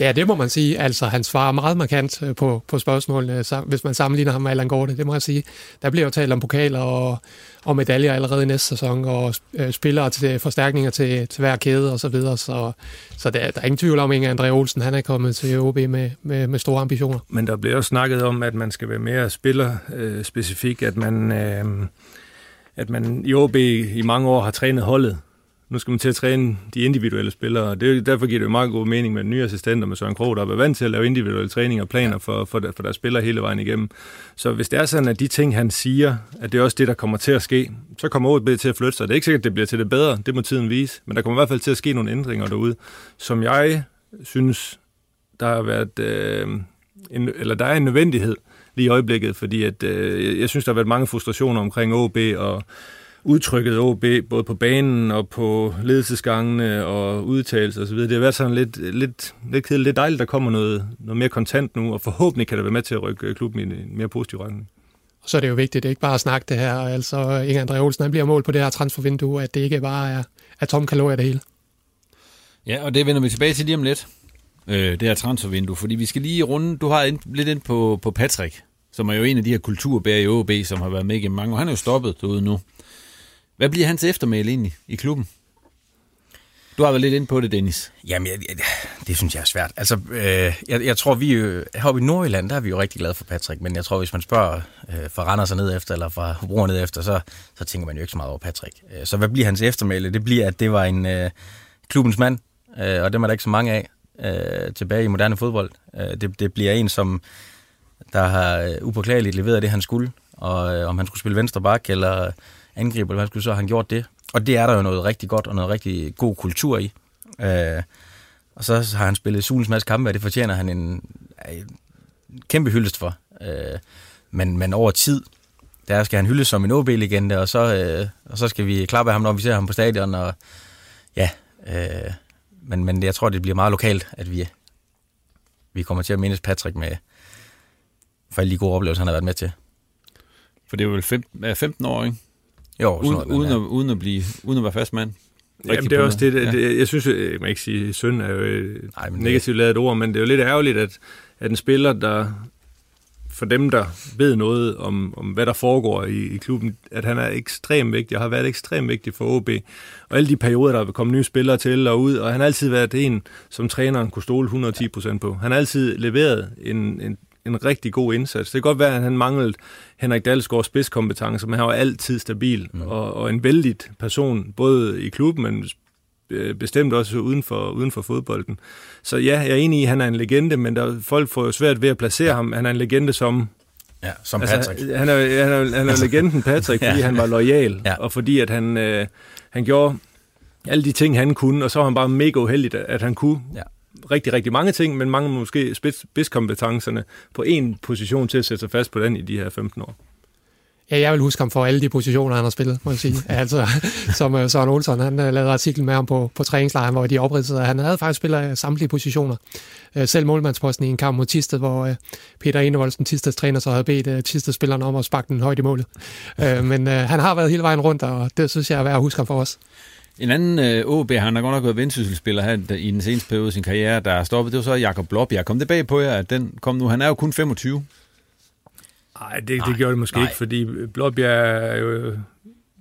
Speaker 4: Ja, det må man sige. Altså, han svarer meget markant øh, på, på spørgsmålene, hvis man sammenligner ham med Allan Gorte, det må jeg sige. Der bliver jo talt om pokaler og, og medaljer allerede i næste sæson, og øh, spillere til forstærkninger til, til hver kæde og så videre. Så, så der, der er ingen tvivl om, at André Olsen han er kommet til OB med, med, med store ambitioner.
Speaker 3: Men der bliver også snakket om, at man skal være mere spiller-specifik, øh, at man... Øh, at man i OB i mange år har trænet holdet, nu skal man til at træne de individuelle spillere, det, derfor giver det jo meget god mening med den nye assistenter med Søren Krog, der er vant til at lave individuelle træninger og planer for, for, for deres spillere hele vejen igennem. Så hvis det er sådan, at de ting, han siger, at det er også det, der kommer til at ske, så kommer OB til at flytte sig. Det er ikke sikkert, at det bliver til det bedre, det må tiden vise, men der kommer i hvert fald til at ske nogle ændringer derude, som jeg synes, der har været, øh, en, eller der er en nødvendighed lige i øjeblikket, fordi at, øh, jeg synes, der har været mange frustrationer omkring OB, og udtrykket OB, både på banen og på ledelsesgangene og udtalelser osv. Det har været sådan lidt, lidt, lidt kedeligt. Det er dejligt, der kommer noget, noget mere kontant nu, og forhåbentlig kan det være med til at rykke klubben i en mere positiv retning.
Speaker 4: Og så er det jo vigtigt, det er ikke bare at snakke det her. Altså, Inger André Olsen, han bliver mål på det her transfervindue, at det ikke bare er, er tom kalorier det hele.
Speaker 2: Ja, og det vender vi tilbage til lige om lidt, øh, det her transfervindue, fordi vi skal lige runde, du har ind, lidt ind på, på Patrick, som er jo en af de her kulturbærer i OB, som har været med i mange år. Han er jo stoppet derude nu. Hvad bliver hans eftermæl egentlig i klubben? Du har været lidt ind på det, Dennis.
Speaker 5: Jamen, jeg, jeg, det synes jeg er svært. Altså, øh, jeg, jeg tror, vi jo, heroppe i Nordjylland, der er vi jo rigtig glade for Patrick, men jeg tror, hvis man spørger øh, fra Randers ned efter, eller fra Hobro ned efter, så, så tænker man jo ikke så meget over Patrick. Øh, så hvad bliver hans eftermæle? Det bliver, at det var en øh, klubbens mand, øh, og dem er der ikke så mange af øh, tilbage i moderne fodbold. Øh, det, det bliver en, som der har øh, upåklageligt leveret det, han skulle, og øh, om han skulle spille venstre bak eller angriber, eller hvad skulle, så han gjort det. Og det er der jo noget rigtig godt og noget rigtig god kultur i. Øh, og så har han spillet sulens masse kampe, og det fortjener han en, en kæmpe hyldest for. Øh, men, men over tid, der skal han hyldes som en OB-legende, og så, øh, og så skal vi klappe af ham, når vi ser ham på stadion. Og, ja, øh, men, men jeg tror, det bliver meget lokalt, at vi, vi kommer til at mindes Patrick med for alle de gode oplevelser, han har været med til.
Speaker 2: For det er jo vel 15, 15 år, ikke?
Speaker 5: Jo,
Speaker 2: uden, noget, uden, at, uden, at blive, uden at være fast mand.
Speaker 3: Jamen, det er også det, det, det, jeg synes, jeg må ikke sige, synd er jo et Nej, negativt lavet ord, men det er jo lidt ærgerligt, at, at en spiller, der for dem, der ved noget om, om hvad der foregår i, i klubben, at han er ekstremt vigtig, og har været ekstremt vigtig for OB. Og alle de perioder, der er kommet nye spillere til og ud, og han har altid været en, som træneren kunne stole 110% på. Han har altid leveret en, en, en rigtig god indsats. Det kan godt være, at han manglede Henrik Dalsgaards spidskompetence, men han var altid stabil mm. og, og en vældig person, både i klubben, men bestemt også uden for, uden for fodbolden. Så ja, jeg er enig i, at han er en legende, men der, folk får jo svært ved at placere ham. Han er en legende som...
Speaker 5: Ja, som altså, Patrick.
Speaker 3: Altså, han, er, han, er, han er legenden Patrick, [LAUGHS] fordi ja. han var lojal, ja. og fordi at han, øh, han gjorde alle de ting, han kunne, og så var han bare mega uheldig, at han kunne ja rigtig, rigtig mange ting, men mange måske spids, spidskompetencerne på en position til at sætte sig fast på den i de her 15 år.
Speaker 4: Ja, jeg vil huske ham for alle de positioner, han har spillet, må jeg sige. [LAUGHS] altså, som uh, Søren Olsson, han uh, lavede artikel med ham på, på træningslejren, hvor de opridsede, han havde faktisk spillet uh, samtlige positioner. Selv målmandsposten i en kamp mod Tisted, hvor Peter Enevoldsen, Tisteds træner, så havde bedt Tisted-spillerne om at sparke den højt i målet. Men han har været hele vejen rundt, og det synes jeg er værd at huske ham for os.
Speaker 2: En anden øh, OB, han har godt nok været vendsysselsspiller her i den seneste periode af sin karriere, der er stoppet, det var så Jakob Blop. Jeg kom det bag på jer, at den kom nu. Han er jo kun 25.
Speaker 3: Nej, det, det gjorde det måske nej. ikke, fordi Blåbjerg er jo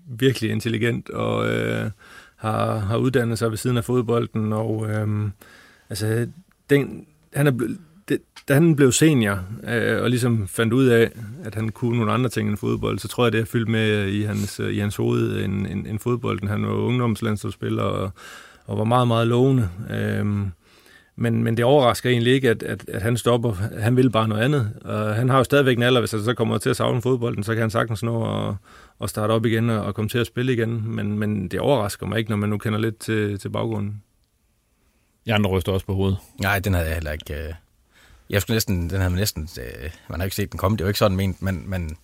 Speaker 3: virkelig intelligent og øh, har, har uddannet sig ved siden af fodbolden. Og øh, altså, den, han er blevet, det, da han blev senior øh, og ligesom fandt ud af, at han kunne nogle andre ting end fodbold, så tror jeg, det har fyldt med i hans, i hans hoved end, end, end fodbolden. Han var ungdomslandsholdsspiller og, og var meget, meget lovende. Øh, men, men det overrasker egentlig ikke, at, at, at han stopper. Han vil bare noget andet. Og han har jo stadigvæk en alder, hvis han så kommer til at savne fodbolden, så kan han sagtens nå at, at starte op igen og, og komme til at spille igen. Men, men det overrasker mig ikke, når man nu kender lidt til, til baggrunden.
Speaker 2: Jeg andre ryster også på hovedet.
Speaker 5: Nej, den havde jeg heller ikke... Øh jeg skulle næsten, den havde man næsten, øh, man har ikke set den komme, det er jo ikke sådan ment, men, men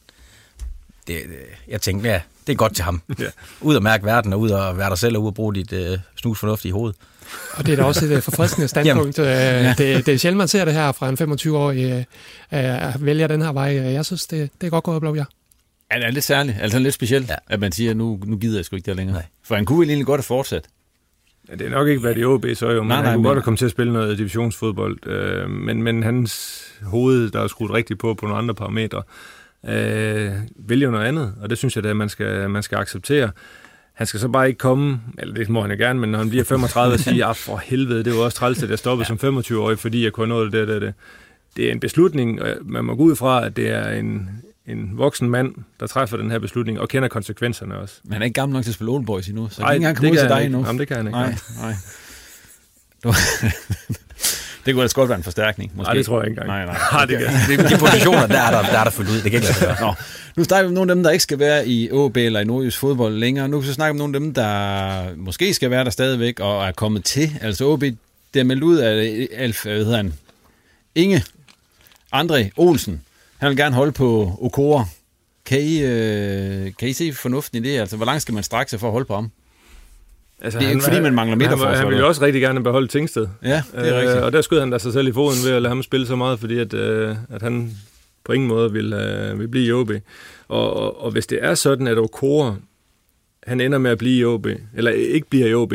Speaker 5: det, øh, jeg tænkte, ja, det er godt til ham. [LAUGHS] Ja. Ud at mærke verden, og ud at være dig selv, og ud at bruge dit øh, snusfornuft i hovedet.
Speaker 4: Og det er da også et øh, forfriskende [LAUGHS] standpunkt. ja. det, det er sjældent, man ser det her fra en 25-årig, øh, vælger den her vej. Jeg synes, det, det er godt gået at blå, ja.
Speaker 2: Ja, det er lidt særligt, altså lidt specielt, ja. at man siger, nu, nu gider jeg sgu ikke det længere. Nej. For han kunne vel egentlig godt have fortsat.
Speaker 3: Ja, det er nok ikke været i OB, så jo, men nej, nej, han kunne men... godt have til at spille noget divisionsfodbold. Øh, men, men hans hoved, der er skruet rigtigt på på nogle andre parametre, øh, vil jo noget andet, og det synes jeg, at man skal, man skal acceptere. Han skal så bare ikke komme, eller det må han jo gerne, men når han bliver 35 og [LAUGHS] siger, ah, for helvede, det var også træls, at jeg stoppede ja. som 25-årig, fordi jeg kunne nå det, det, det, det. Det er en beslutning, og man må gå ud fra, at det er en, en voksen mand, der træffer den her beslutning, og kender konsekvenserne også.
Speaker 2: Men han er ikke gammel nok til at spille Old Boys endnu, så Ej, ikke engang komme ud til dig endnu.
Speaker 3: Jamen, det kan han ikke.
Speaker 2: Nej, nej. [LAUGHS] det kunne altså godt være en forstærkning. Måske.
Speaker 3: Nej, det tror jeg ikke engang.
Speaker 2: Nej, nej. nej
Speaker 5: det kan. De positioner, der er der, der, er der fuldt ud. Det kan ikke være. Nå,
Speaker 2: nu snakker vi om nogle af dem, der ikke skal være i OB eller i Nordjysk fodbold længere. Nu kan vi snakke om nogle af dem, der måske skal være der stadigvæk og er kommet til. Altså OB, det er meldt ud af Alf, hvad hedder han? Inge André Olsen, han vil gerne holde på Okora. Kan I, øh, kan I se fornuften i det? Altså, hvor langt skal man strække sig for at holde på ham? Altså, det er han, ikke fordi, man mangler midterforsvar.
Speaker 3: Han, han ville jo også rigtig gerne beholde Tingsted.
Speaker 2: Ja, det er øh, rigtigt.
Speaker 3: Og der skød han da sig selv i foden ved at lade ham spille så meget, fordi at, øh, at han på ingen måde vil, uh, vil blive i OB. Og, og, og hvis det er sådan, at Okora, han ender med at blive i OB, eller ikke bliver i OB,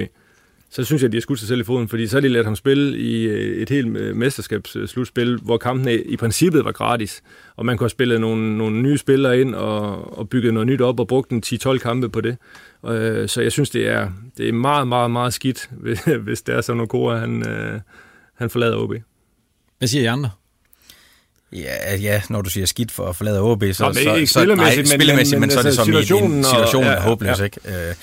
Speaker 3: så synes jeg, at de har skudt sig selv i foden, fordi så har de ladet ham spille i øh, et helt øh, mesterskabsslutspil, hvor kampene i princippet var gratis, og man kunne have spillet nogle, nogle nye spillere ind og, og bygget noget nyt op og brugt en 10-12 kampe på det. Øh, så jeg synes, det er, det er meget, meget, meget skidt, [LAUGHS] hvis det er sådan noget Kora, han, han forlader OB.
Speaker 2: Hvad siger I andre?
Speaker 5: Ja, ja, når du siger skidt for at forlade OB, så,
Speaker 3: Nå,
Speaker 5: så, så,
Speaker 3: spillemæssigt,
Speaker 5: nej, spillemæssigt, men, men, men, så er det altså som situationen, i en situation og, ja, håbløs, ja. ikke? Øh,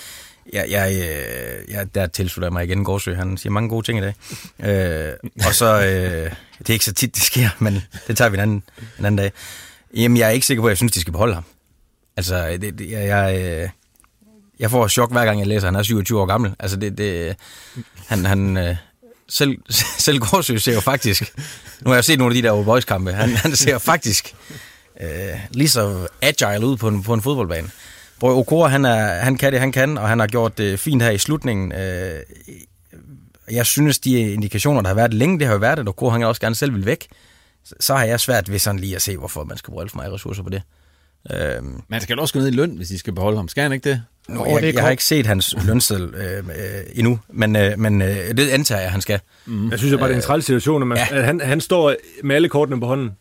Speaker 5: jeg, jeg, ja, jeg, øh, der tilslutter jeg mig igen Gårdsø. Han siger mange gode ting i dag. Øh, og så, øh, det er ikke så tit, det sker, men det tager vi en anden, en anden dag. Jamen, jeg er ikke sikker på, at jeg synes, de skal beholde ham. Altså, det, det, jeg, jeg, øh, jeg får chok hver gang, jeg læser, han er 27 år gammel. Altså, det, det han, han, øh, selv, [LAUGHS] selv Gårdsø ser jo faktisk, nu har jeg set nogle af de der Boys kampe, han, han ser faktisk øh, lige så agile ud på en, på en fodboldbane. Brød Okora, han, er, han kan det, han kan, og han har gjort det fint her i slutningen. Øh, jeg synes, de indikationer, der har været længe, det har jo været, at Okora, han også gerne selv vil væk. Så har jeg svært ved sådan lige at se, hvorfor man skal bruge alt for mange ressourcer på det.
Speaker 2: Øhm, Man skal også gå ned i løn, hvis de skal beholde ham. Skal han ikke det?
Speaker 5: Nå, jeg, jeg har ikke set hans lønseddel øh, øh, endnu, men, øh, men øh, det antager jeg, han skal.
Speaker 3: Mm. Jeg synes jo bare, det er en træls situation, at, man, ja. at han, han står med alle kortene på hånden.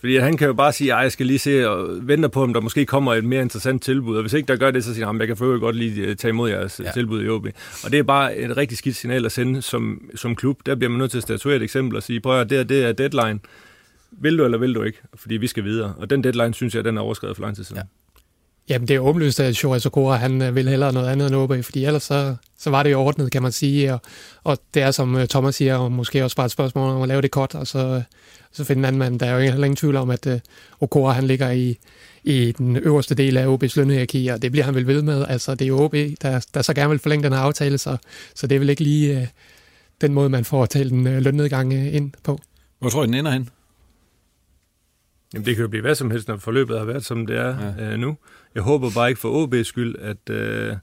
Speaker 3: Fordi han kan jo bare sige, at jeg skal lige se og vente på, om der måske kommer et mere interessant tilbud. Og hvis ikke der gør det, så siger han, at jeg kan for godt lige øh, tage imod jeres ja. tilbud i OB. Og det er bare et rigtig skidt signal at sende som, som klub. Der bliver man nødt til at statuere et eksempel og sige, prøv at det, det er deadline. Vil du eller vil du ikke? Fordi vi skal videre. Og den deadline, synes jeg, den er overskrevet for lang tid siden. Ja.
Speaker 4: Jamen, det er åbenlyst, at Shora Sokora, han øh, vil hellere noget andet end OB, fordi ellers så, så var det jo ordnet, kan man sige. Og, og det er, som øh, Thomas siger, og måske også bare et spørgsmål om at lave det kort, og så, så finde en anden mand. Der er jo heller ingen tvivl om, at uh, Okora, han ligger i, i den øverste del af OB's lønhierarki, og det bliver han vel ved med. Altså, det er jo OB, der, der så gerne vil forlænge den her aftale, så, så det er vel ikke lige uh, den måde, man får talt en uh, lønnedgang uh, ind på.
Speaker 2: Hvor tror I, den ender hen?
Speaker 3: Jamen, det kan jo blive hvad som helst, når forløbet har været, som det er ja. uh, nu. Jeg håber bare ikke for OB's skyld, at, uh,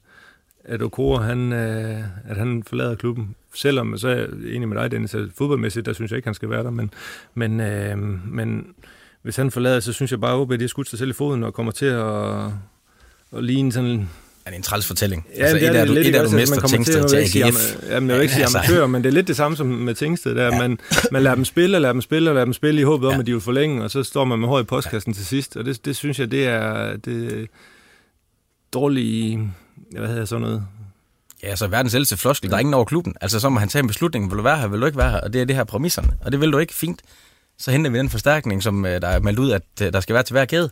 Speaker 3: at Okora, han, uh, at han forlader klubben selvom så er jeg enig med dig, Dennis, at fodboldmæssigt, der synes jeg ikke, han skal være der, men, men, øh, men hvis han forlader, så synes jeg bare, at det har skudt sig selv i foden og kommer til at, at ligne sådan
Speaker 5: er det en træls fortælling?
Speaker 3: Ja, altså, det er, et er du, et er du mister Tingsted til, til AGF. Jamen, jeg vil ikke sige altså. amatør, men det er lidt det samme som med Tingsted. Der. Ja. Man, man lader dem spille, lader dem spille, og lader dem spille i håbet om, ja. at de vil forlænge, og så står man med hår i postkassen ja. til sidst. Og det, det synes jeg, det er det dårlige, hvad hedder sådan noget,
Speaker 5: Ja, så verdens ældste floskel. Der er ingen over klubben. Altså, så må han tage en beslutning. Vil du være her, vil du ikke være her? Og det er det her præmisserne. Og det vil du ikke. Fint. Så henter vi den forstærkning, som øh, der er meldt ud, at øh, der skal være til hver kæde.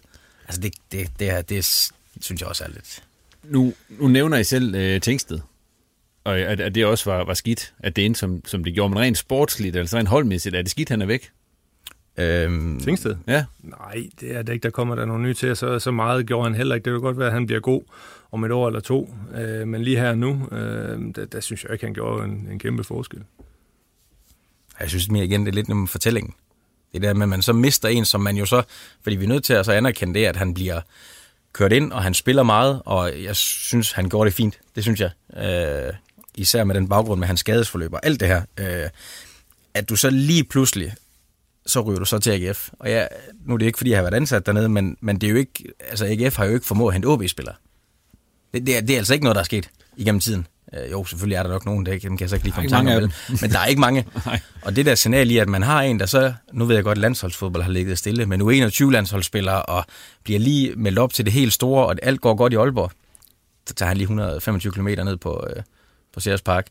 Speaker 5: Altså, det, det, det, er, det synes jeg også er lidt...
Speaker 2: Nu, nu nævner I selv øh, Tingsted. Og at, at det også var, var skidt, at det endte, som, som det gjorde. Men rent sportsligt, altså rent holdmæssigt, er det skidt, han er væk?
Speaker 3: Øhm, Tingsted?
Speaker 2: Ja.
Speaker 3: Nej, det er det ikke. Der kommer der nogle nye til, så, så meget gjorde han heller ikke. Det vil godt være, at han bliver god om et år eller to. Øh, men lige her nu, øh, der, der synes jeg ikke, han gjorde en, en kæmpe forskel.
Speaker 5: Jeg synes mere igen, det er lidt om fortællingen. Det der med, at man så mister en, som man jo så... Fordi vi er nødt til at så anerkende det, at han bliver kørt ind, og han spiller meget, og jeg synes, han gjorde det fint. Det synes jeg. Øh, især med den baggrund med hans skadesforløb og alt det her. Øh, at du så lige pludselig så ryger du så til AGF. Og ja, nu er det ikke, fordi jeg har været ansat dernede, men, men det er jo ikke, altså AGF har jo ikke formået at hente OB-spillere. Det, det, er, det er altså ikke noget, der er sket igennem tiden. Øh, jo, selvfølgelig er der nok nogen, der dem kan jeg så ikke lige komme tanke om, men der er ikke mange. [LAUGHS] og det der signal i, at man har en, der så, nu ved jeg godt, at landsholdsfodbold har ligget stille, men nu 21 landsholdsspillere, og bliver lige meldt op til det helt store, og alt går godt i Aalborg, så tager han lige 125 km ned på, øh, på Sears Park.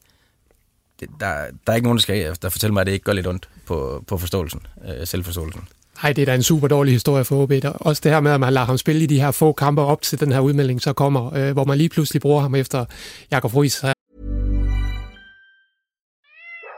Speaker 5: Det, der, der er ikke nogen, der, skal, der fortæller mig, at det ikke gør lidt ondt på, på forståelsen, øh, selvforståelsen.
Speaker 4: Nej, det er da en super dårlig historie for OB. Også det her med, at man lader ham spille i de her få kampe op til den her udmelding, så kommer, øh, hvor man lige pludselig bruger ham efter Jakob Friis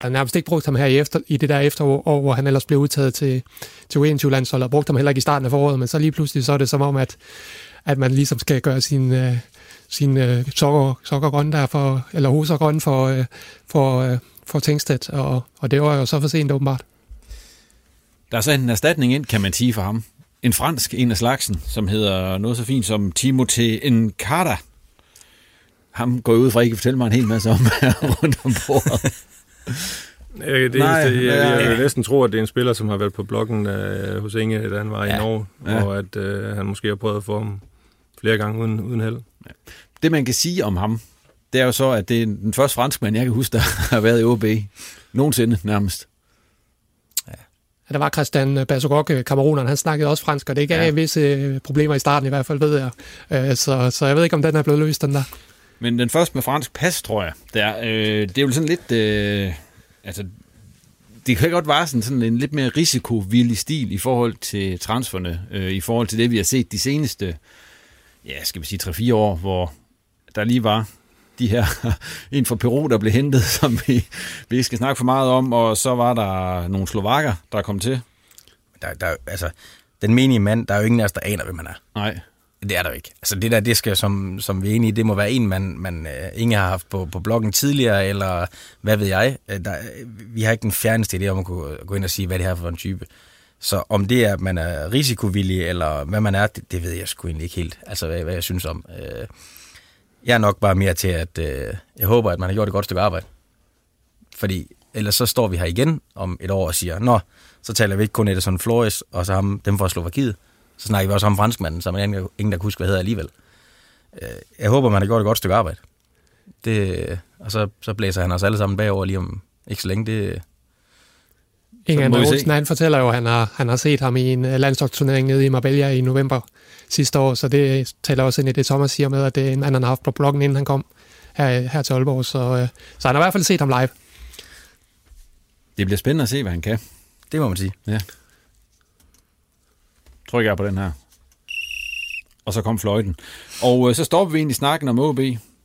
Speaker 4: Har nærmest ikke brugt ham her i, efter, i det der efterår, hvor han ellers blev udtaget til, til U21-landsholdet, og brugt ham heller ikke i starten af foråret, men så lige pludselig så er det som om, at, at man ligesom skal gøre sin, øh, sin øh, sokker, sokker grønne der for, eller hoser grønne for, øh, for, øh, for Tingstedt, og, og det var jo så for sent åbenbart.
Speaker 2: Der er så en erstatning ind, kan man sige for ham. En fransk, en af slagsen, som hedder noget så fint som Timothée Nkata. Ham går jeg ud fra, at I kan fortælle mig en hel masse om [LAUGHS] rundt om bordet.
Speaker 3: Jeg, det
Speaker 2: Nej,
Speaker 3: eneste, jeg,
Speaker 2: ja.
Speaker 3: jeg vil næsten tro, at det er en spiller, som har været på bloggen øh, hos Inge, da han var ja. i Norge,
Speaker 2: Ja.
Speaker 3: og at øh, han måske har prøvet at få ham flere gange uden, uden held.
Speaker 2: Det, man kan sige om ham, det er jo så, at det er den første franskmand, jeg kan huske, der [LAUGHS] har været i OB. Nogensinde nærmest.
Speaker 4: Ja, der var Christian Basogok, kameruneren, han snakkede også fransk, og det gav
Speaker 2: Ja.
Speaker 4: ja. visse øh, problemer i starten i hvert fald, ved jeg. Øh, Så, så jeg ved ikke, om den er blevet løst, den der.
Speaker 2: Men den første med fransk pas, tror jeg, det er, øh, det er jo sådan lidt... Øh, altså, det kan godt være sådan, sådan en lidt mere risikovillig stil i forhold til transferne, øh, i forhold til det, vi har set de seneste, ja, skal vi sige 3-4 år, hvor der lige var de her, [LAUGHS] en fra Peru, der blev hentet, [LAUGHS] som vi, vi ikke skal snakke for meget om, og så var der nogle slovakker, der kom til.
Speaker 5: Der, der, altså, den menige mand, der er jo ingen af os, der aner, hvem man er.
Speaker 2: Nej,
Speaker 5: det er der jo ikke. Altså det der, det skal som, som vi er enige i, det må være en, man, man uh, ingen har haft på, på bloggen tidligere, eller hvad ved jeg. Uh, der, øh, vi har ikke den fjerneste idé om at kunne gå ind og sige, hvad det her er for en type. Så om det er, at man er risikovillig, eller hvad man er, det, det ved jeg sgu egentlig ikke helt, altså hvad, hvad jeg synes om. Uh, jeg er nok bare mere til, at uh, jeg håber, at man har gjort et godt stykke arbejde. Fordi ellers så står vi her igen om et år og siger, nå, så taler vi ikke kun Edison Flores, og så ham, dem fra Slovakiet. Så snakker vi også om franskmanden, som ingen, ingen der kan huske, hvad hedder alligevel. Øh, Jeg håber, man har gjort et godt stykke arbejde. Det, og så, så blæser han os alle sammen bagover lige om ikke så længe. Det,
Speaker 4: Inge
Speaker 2: må
Speaker 4: Andre. Olsen, han fortæller jo, at han har, han har set ham i en øh, landslagsturnering nede i Marbella i november sidste år, så det taler også ind i det, Thomas siger med, at det er en, han har haft på bloggen, inden han kom her, her til Aalborg, så, øh, så han har i hvert fald set ham live.
Speaker 2: det bliver spændende at se, hvad han kan.
Speaker 5: det må man sige.
Speaker 2: Ja. Trykker jeg på den her. Og så kom fløjten. Og øh, så stopper vi egentlig snakken om OB.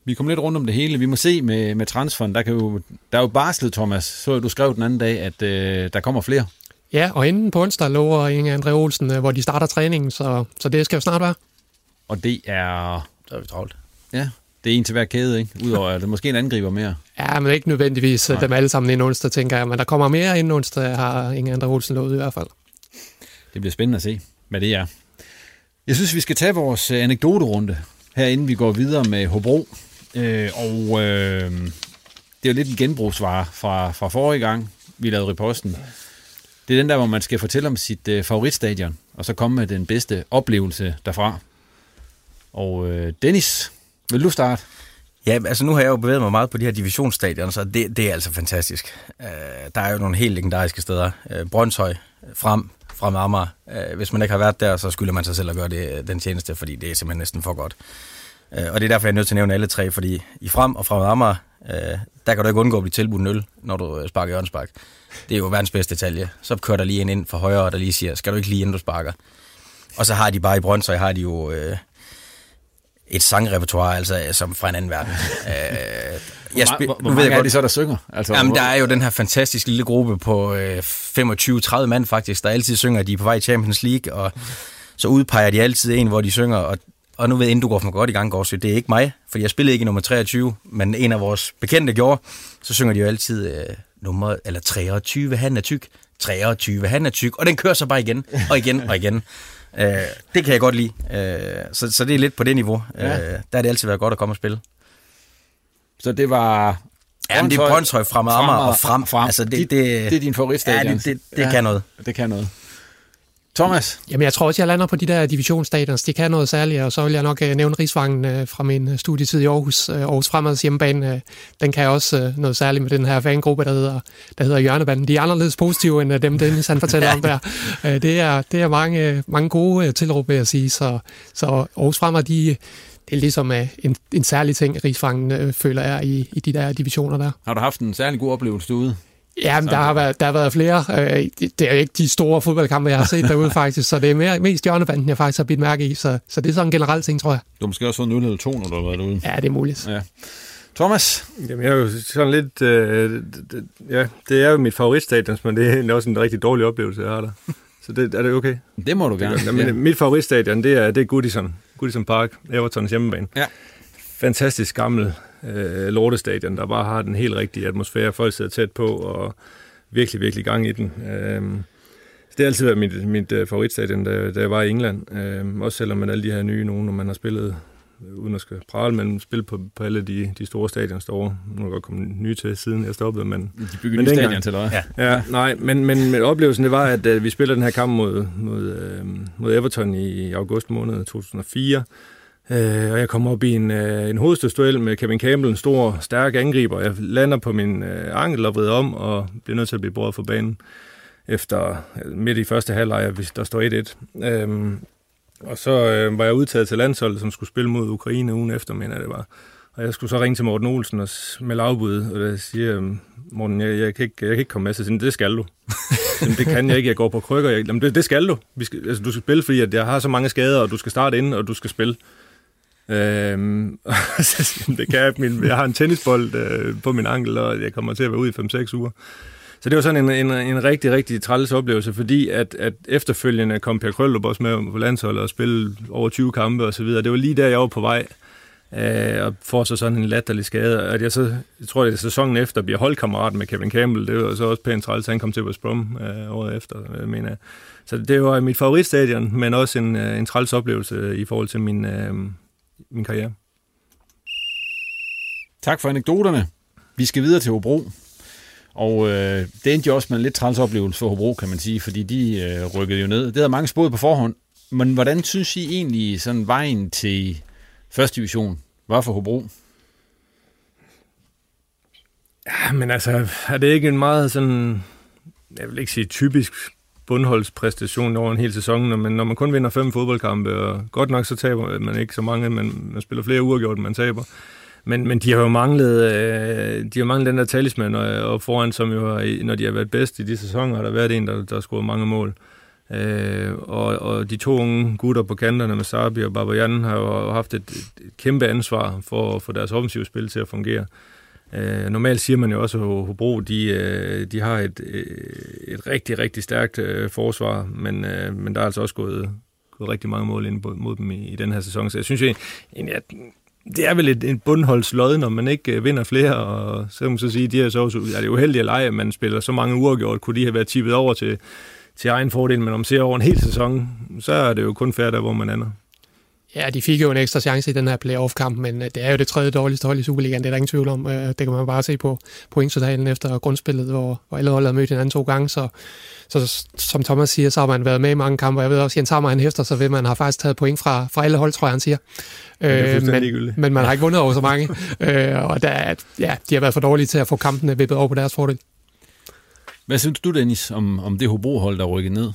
Speaker 2: Vi kom lidt rundt om det hele. Vi må se med, med transferen. Der, kan jo, der er jo barslet, Thomas. Så du skrev den anden dag, at øh, der kommer flere.
Speaker 4: Ja, og inden på onsdag lover Inge André Olsen, øh, hvor de starter træningen, så, så det skal jo snart være.
Speaker 2: Og det er...
Speaker 5: Så er vi travlt.
Speaker 2: Ja, det er en til hver kæde, ikke? Udover at det måske en angriber mere.
Speaker 4: Ja, men ikke nødvendigvis
Speaker 2: Nej.
Speaker 4: Nej. dem alle sammen inden onsdag, tænker jeg, men der kommer mere inden onsdag, har Inge André Olsen lovet i hvert fald.
Speaker 2: Det bliver spændende at se, hvad det er. Jeg synes, vi skal tage vores øh, anekdoterunde, her inden vi går videre med Hobro. Øh, og øh, det er jo lidt en genbrugsvare fra, fra forrige gang, vi lavede reposten. Det er den der, hvor man skal fortælle om sit øh, favoritstadion, og så komme med den bedste oplevelse derfra. Og øh, Dennis, vil du starte?
Speaker 5: Ja, altså nu har jeg jo bevæget mig meget på de her divisionsstadioner, så det, det er altså fantastisk. Øh, der er jo nogle helt legendariske steder. Øh, Brøndshøj, Frem, Frem Amager. Uh, hvis man ikke har været der, så skylder man sig selv at gøre det, den tjeneste, fordi det er simpelthen næsten for godt. Uh, og det er derfor, jeg er nødt til at nævne alle tre, fordi i Frem og Frem Amager, uh, der kan du ikke undgå at blive tilbudt en øl, når du øh, sparker hjørnespark. Det er jo verdens bedste detalje. Så kører der lige en ind for højre, der lige siger, skal du ikke lige inden du sparker? Og så har de bare i Brøndshøj, har de jo... Et sangrepertoire, altså som fra en anden verden. [LAUGHS] Øh, jeg spil-
Speaker 2: hvor, hvor
Speaker 5: nu ved jeg
Speaker 2: er
Speaker 5: godt,
Speaker 2: de så, der synger? Altså,
Speaker 5: Jamen,
Speaker 2: hvor-
Speaker 5: der er jo den her fantastiske lille gruppe på øh, 25-30 mand faktisk, der altid synger, at de er på vej i Champions League, og så udpeger de altid en, hvor de synger, og, og nu ved går for godt i gang, Gårdsø, det er ikke mig, for jeg spillede ikke i nummer 23, men en af vores bekendte gjorde, så synger de jo altid øh, nummer, eller 23, han er tyk, 23, han er tyk, og den kører så bare igen, og igen, og igen. Øh, det kan jeg godt lide. Øh, så, så det er lidt på det niveau.
Speaker 2: Ja.
Speaker 5: Øh, der har det altid været godt at komme og spille.
Speaker 2: Så det var...
Speaker 5: Jamen, det er Brøndshøj, Fremad Amager og Frem.
Speaker 2: frem.
Speaker 5: Altså, det,
Speaker 2: det,
Speaker 5: det,
Speaker 2: det er din favoritstadion.
Speaker 5: Ja, det, det, det ja. kan noget.
Speaker 2: Det kan noget. Thomas?
Speaker 4: Jamen, jeg tror også, jeg lander på de der divisionsstadions. De kan noget særligt, og så vil jeg nok øh, nævne Rigsvangen øh, fra min øh, studietid i Aarhus. Øh, Aarhus Fremads hjemmebane, øh, den kan også øh, noget særligt med den her fangruppe, der hedder, der hedder Hjørnebanden. De er anderledes positive, end øh, dem, Dennis han fortæller om [LAUGHS] der. Øh, det, er, det er mange, øh, mange gode øh, tilråb, vil jeg sige. Så, så Aarhus Fremad, de, det er ligesom øh, en, en særlig ting, Rigsvangen øh, føler jeg i, i de der divisioner der.
Speaker 2: Har du haft en særlig god oplevelse derude?
Speaker 4: Ja, men der har, været, der har været flere. Øh, det- er ikke de store fodboldkampe, jeg har set derude [LAUGHS] faktisk, så det er mere, mest hjørnebanden, jeg faktisk har bidt mærke i, så, så det er sådan en generel ting, tror jeg.
Speaker 2: Du har måske også fået 0 eller 2, når du har været derude.
Speaker 4: Ja, det er muligt.
Speaker 2: Ja. Thomas?
Speaker 3: Jamen, jeg er jo sådan lidt... Øh, det, ja, det er jo mit favoritstadion, men det er også en rigtig dårlig oplevelse, jeg har der. Så det, er det okay?
Speaker 2: Det må du gerne.
Speaker 3: Jamen, ja. Mit favoritstadion, det er, det er Goodison. Goodison Park, Evertons hjemmebane.
Speaker 2: Ja.
Speaker 3: Fantastisk gammel øh, lortestadion, der bare har den helt rigtige atmosfære. Folk sidder tæt på, og virkelig, virkelig gang i den. Øh, det har altid været mit, mit uh, favoritstadion, da, da jeg var i England. Øh, også selvom man alle de her nye nogen, når man har spillet uden at skal prale, men spille på, på alle de, de store stadion står. Nu er godt kommet nye til, siden jeg stoppede, men...
Speaker 2: De bygger nye stadion til dig.
Speaker 3: Ja. ja, nej, men, men, men oplevelsen det var, at uh, vi spiller den her kamp mod, mod, uh, mod Everton i august måned 2004, Uh, øh, og jeg kommer op i en, uh, en hovedstødsduel med Kevin Campbell, en stor, stærk angriber. Jeg lander på min uh, ankel og vrider om, og bliver nødt til at blive båret for banen efter midt i første halvleg, hvis der står 1-1. Øhm, og så øh, var jeg udtaget til landsholdet, som skulle spille mod Ukraine ugen efter, mener det var. Og jeg skulle så ringe til Morten Olsen og melde afbud, og der siger, øhm, Morten, jeg, jeg, kan ikke, jeg kan ikke komme med, så siger, det skal du. [LAUGHS] jamen, det kan jeg ikke, jeg går på krykker. Jeg, jamen, det, det skal du. Vi skal, altså, du skal spille, fordi at jeg har så mange skader, og du skal starte ind, og du skal spille. Øhm, [LAUGHS] det kan jeg, min, jeg har en tennisbold øh, på min ankel, og jeg kommer til at være ude i 5-6 uger. Så det var sådan en, en, en rigtig, rigtig træls oplevelse, fordi at, at efterfølgende kom Per Krøllup også med på landsholdet og spille over 20 kampe og så videre. Det var lige der, jeg var på vej øh, og får så sådan en latterlig skade. At jeg så, jeg tror, det er sæsonen efter, bliver holdkammerat med Kevin Campbell. Det var så også pænt træls, han kom til West Brom øh, året efter, øh, mener jeg. Så det var mit favoritstadion, men også en, øh, en træls oplevelse i forhold til min, øh, min karriere.
Speaker 2: Tak for anekdoterne. Vi skal videre til Hobro. Og øh, det endte jo også med en lidt træls oplevelse for Hobro, kan man sige, fordi de øh, rykkede jo ned. Det havde mange spået på forhånd. Men hvordan synes I egentlig sådan vejen til første division var for Hobro?
Speaker 3: Ja, men altså, er det ikke en meget sådan, jeg vil ikke sige typisk bundholdspræstation over en hel sæson, men når man kun vinder fem fodboldkampe, og godt nok så taber man ikke så mange, men man spiller flere uafgjort, end man taber, men, men de har jo manglet, øh, de har manglet den der talisman, øh, og, og foran, som jo har, når de har været bedst i de sæsoner, har der været en, der, der har scoret mange mål. Øh, og, og de to unge gutter på kanterne med Sabi og Babajan har jo haft et, et, kæmpe ansvar for at få deres offensive spil til at fungere. Øh, normalt siger man jo også, at Hobro de, øh, de har et, øh, et rigtig, rigtig stærkt øh, forsvar, men, øh, men der er altså også gået, gået rigtig mange mål ind mod dem i, i den her sæson. Så jeg synes egentlig, at det er vel et, et bundholdslod, når man ikke øh, vinder flere, og så kan man så sige, at de er så også, er det uheldige at lege, at man spiller så mange uafgjort, kunne de have været tippet over til, til egen fordel, men om man ser over en hel sæson, så er det jo kun færdigt, hvor man ender.
Speaker 4: Ja, de fik jo en ekstra chance i den her playoff-kamp, men øh, det er jo det tredje dårligste hold i Superligaen, det er der ingen tvivl om. Øh, det kan man bare se på pointtotalen efter grundspillet, hvor, hvor alle holdet har mødt hinanden to gange, så, så som Thomas siger, så har man været med i mange kampe, jeg ved også, Jens Hammer han hæfter så ved, man har faktisk taget point fra, fra alle hold, tror jeg, han siger.
Speaker 3: Øh, men,
Speaker 4: men man har ikke vundet over så mange, [LAUGHS] øh, og der, ja, de har været for dårlige til at få kampene vippet over på deres fordel.
Speaker 2: Hvad synes du, Dennis, om, om det Hobro-hold, der rykkede ned?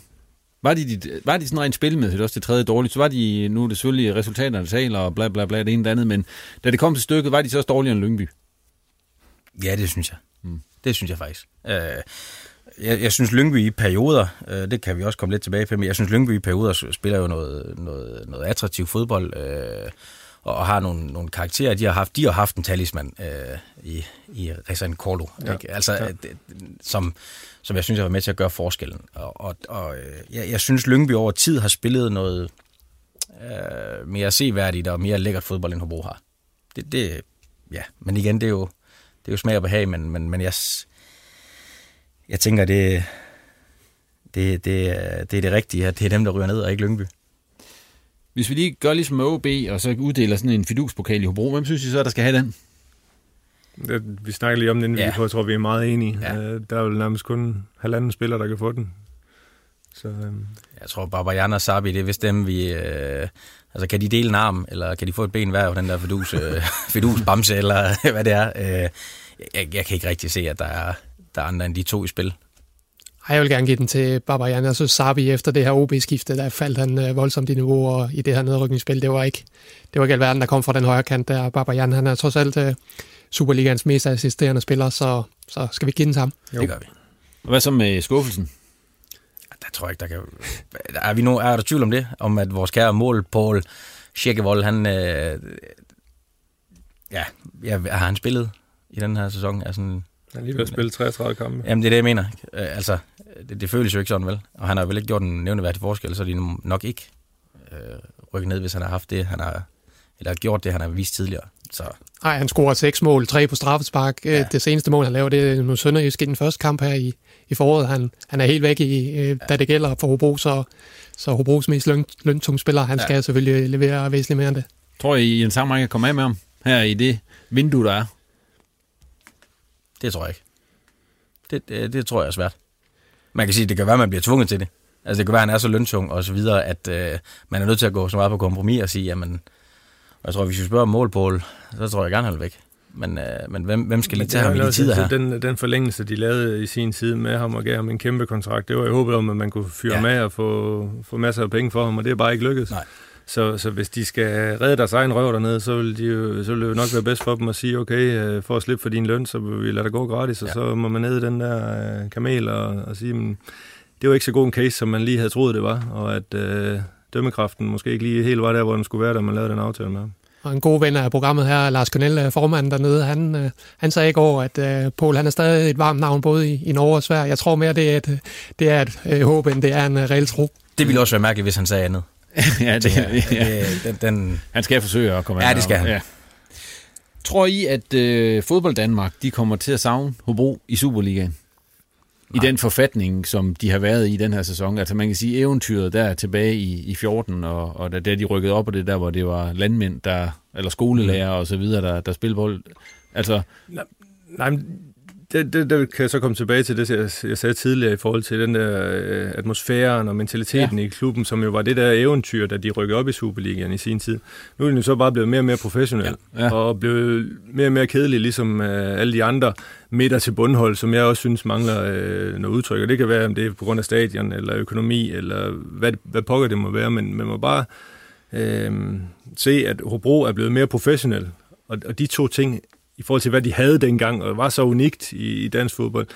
Speaker 2: Var de, de, var de sådan rent spilmæssigt også det tredje dårligt? Så var de, nu er det selvfølgelig resultaterne, der taler og bla bla bla, det ene og det andet, men da det kom til stykket, var de så også dårligere end Lyngby?
Speaker 5: Ja, det synes jeg. Mm. Det synes jeg faktisk. Øh, jeg, jeg synes, Lyngby i perioder, øh, det kan vi også komme lidt tilbage til, men jeg synes, Lyngby i perioder spiller jo noget, noget, noget attraktiv fodbold, øh, og, har nogle, nogle karakterer. De har haft, de har haft en talisman øh, i, i Rezan Korlo, ja. ikke? Altså, ja. det, som, som jeg synes har været med til at gøre forskellen. Og, og, og øh, jeg, jeg synes, Lyngby over tid har spillet noget øh, mere seværdigt og mere lækkert fodbold, end Hobro har. Det, det, ja, men igen, det er jo, det er jo smag og behag, men, men, men jeg, jeg tænker, det, det, det, det er det rigtige, at det er dem, der ryger ned, og ikke Lyngby.
Speaker 2: Hvis vi lige gør ligesom OB, og så uddeler sådan en fiduspokal i Hobro, hvem synes I så, der skal have den?
Speaker 3: Det, vi snakker lige om den, ja. jeg tror, vi er meget enige. Ja. Uh, der er vel nærmest kun halvanden spiller, der kan få den.
Speaker 5: Så, um... Jeg tror, Babajan og Sabi, det er vist dem, vi... Uh, altså, kan de dele en arm, eller kan de få et ben hver af den der fidus, [LAUGHS] uh, fidus bamse, eller [LAUGHS] hvad det er? Uh, jeg, jeg kan ikke rigtig se, at der er, der er andre end de to i spil.
Speaker 4: Ej, jeg vil gerne give den til Barbarian. Jeg synes, Sabi efter det her OB-skifte, der faldt han øh, voldsomt i niveau og i det her nedrykningsspil. Det var ikke, det var ikke alverden, der kom fra den højre kant der. Barbarian, han er trods alt uh, Superligans mest assisterende spiller, så, så skal vi give den sammen.
Speaker 5: Jo. Det gør vi.
Speaker 2: Og hvad så med skuffelsen?
Speaker 5: Der tror jeg ikke, der kan... Er, vi nu, er der tvivl om det? Om at vores kære mål, Paul Schækkevold, han... Øh, Ja, ja, har han spillet i den her sæson? Er sådan,
Speaker 3: Han har lige ved at spille 33 kampe.
Speaker 5: Jamen, det er det, jeg mener. Øh, altså, det, det føles jo ikke sådan, vel? Og han har vel ikke gjort en nævneværdig forskel, så er de nok ikke øh, rykket ned, hvis han har haft det, han har, eller gjort det, han har vist tidligere. Så
Speaker 4: Nej, han scorer seks mål, tre på straffespark. Ja.
Speaker 5: Ja.
Speaker 4: Det seneste mål, han laver, det er nu Sønderjysk i den første kamp her i, i foråret. Han, han er helt væk i, øh, da det gælder for Hobro, så, så Hobros mest løn, løntunge spiller, han ja. skal selvfølgelig levere væsentligt mere end det.
Speaker 2: Tror I, en Sammer kan komme af med ham her i det vindue, der er?
Speaker 5: Det tror jeg ikke. Det, det, det tror jeg er svært. Man kan sige, at det kan være, at man bliver tvunget til det. Altså det kan være, at han er så løntung og så videre, at øh, man er nødt til at gå så meget på kompromis og sige, jamen, jeg tror, hvis vi spørger om målpål, så tror jeg gerne, han vil væk. Men, øh, men hvem, hvem skal lige tage ham i de tider her?
Speaker 3: Den, den forlængelse, de lavede i sin tid med ham og gav ham en kæmpe kontrakt, det var jeg håbet om, at man kunne fyre
Speaker 5: ja.
Speaker 3: med og få, få masser af penge for ham, og det er bare ikke lykkedes.
Speaker 5: Nej.
Speaker 3: Så, så hvis de skal redde deres egen røv dernede, så vil, de jo, så vil det jo nok være bedst for dem at sige, okay, øh, for at slippe for din løn, så vil vi lade dig gå gratis, og
Speaker 5: Ja.
Speaker 3: så må man ned i den der øh, kamel og, og sige, men, det var ikke så god en case, som man lige havde troet, det var, og at øh, dømmekraften måske ikke lige helt var der, hvor den skulle være, da man lavede den aftale med ham.
Speaker 4: Og en god ven af programmet her, Lars Cornell, øh, formanden dernede, han, øh, han sagde i går, at øh, Poul han er stadig et varmt navn både i, i Norge og Sverige. Jeg tror mere, det er et, det er et øh, håb, end det er en øh, reel tro.
Speaker 5: Det ville også være mærkeligt, hvis han sagde andet. [LAUGHS]
Speaker 2: ja, det, ja.
Speaker 5: Øh, den, den,
Speaker 2: Han skal forsøge at komme
Speaker 5: Ja, det skal han.
Speaker 2: Ja. Tror I, at øh, fodbold Danmark de kommer til at savne Hobro i Superligaen? I den forfatning, som de har været i den her sæson. Altså man kan sige, eventyret der er tilbage i, i 14, og, og da, da de rykkede op, og det der, hvor det var landmænd, der, eller skolelærer og så videre, der, der spillede bold. Altså,
Speaker 3: Nej, men det, det, det kan jeg så komme tilbage til det, jeg, jeg sagde tidligere i forhold til den der øh, atmosfæren og mentaliteten ja. i klubben, som jo var det der eventyr, da de rykkede op i Superligaen i sin tid. Nu er den jo så bare blevet mere og mere professionel,
Speaker 2: Ja. Ja.
Speaker 3: og blevet mere og mere kedelig, ligesom øh, alle de andre midter til bundhold, som jeg også synes mangler øh, noget udtryk. Og det kan være, om det er på grund af stadion, eller økonomi, eller hvad, hvad pokker det må være, men man må bare øh, se, at Hobro er blevet mere professionel. Og, og de to ting, i forhold til hvad de havde dengang, og var så unikt i, i dansk fodbold,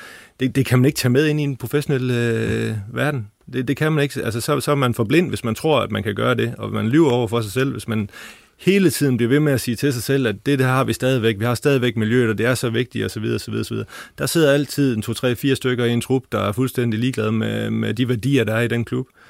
Speaker 3: det, det kan man ikke tage med ind i en professionel øh, verden. Det, det kan man ikke. Altså, så, så er man for blind, hvis man tror, at man kan gøre det, og man lyver over for sig selv, hvis man hele tiden bliver ved med at sige til sig selv, at det, det har vi stadigvæk. Vi har stadigvæk miljøet, og det er så vigtigt, og så videre, så videre. Der sidder altid en to, tre, fire stykker i en trup, der er fuldstændig ligeglade med, med de værdier, der er i den klub. Øh,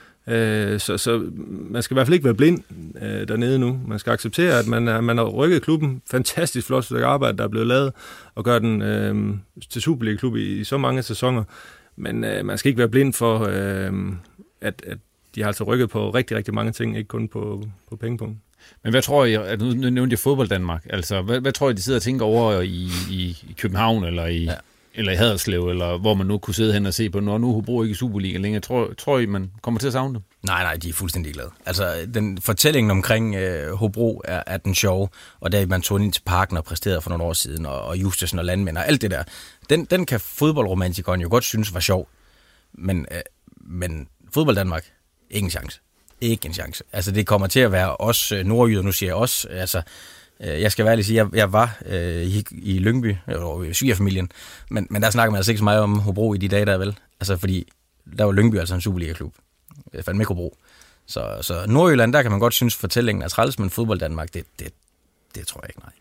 Speaker 3: så, så man skal i hvert fald ikke være blind øh, dernede nu. Man skal acceptere, at man, er, man har rykket klubben. Fantastisk flot stykke arbejde, der er blevet lavet, og gør den øh, til Superliga-klub i, i så mange sæsoner. Men øh, man skal ikke være blind for, øh, at, at de har altså rykket på rigtig, rigtig mange ting, ikke kun på, på pengepunkten.
Speaker 2: men hvad tror I, at nu nu nævnte jeg fodbold Danmark, altså hvad, hvad tror I, de sidder og tænker over i, i, i København, eller i, ja. Eller i Haderslev, eller hvor man nu kunne sidde hen og se på, når nu Hobro ikke i Superliga længere. Tror, tror I, man kommer til at savne dem?
Speaker 5: Nej, nej, de er fuldstændig glade. Altså, den fortællingen omkring øh, Hobro er, er den sjove, og da man tog ind til parken og præsterede for nogle år siden, og, og Justesen og Landmænd og alt det der, den, den kan fodboldromantikeren jo godt synes var sjov. Men, øh, men fodbold Danmark, ingen chance. Ikke en chance. Altså, det kommer til at være os øh, nordjyder, nu siger jeg os, altså, jeg skal være ærlig sige, jeg, jeg var øh, i, i Lyngby, og i svigerfamilien, men, men der snakker man altså ikke så meget om Hobro i de dage der, vel? Altså, fordi der var Lyngby altså en Superliga-klub. Øh, Fandme ikke Hobro. Så, så Nordjylland, der kan man godt synes, fortællingen er træls, men fodbold Danmark, det, det, det tror jeg ikke, nej.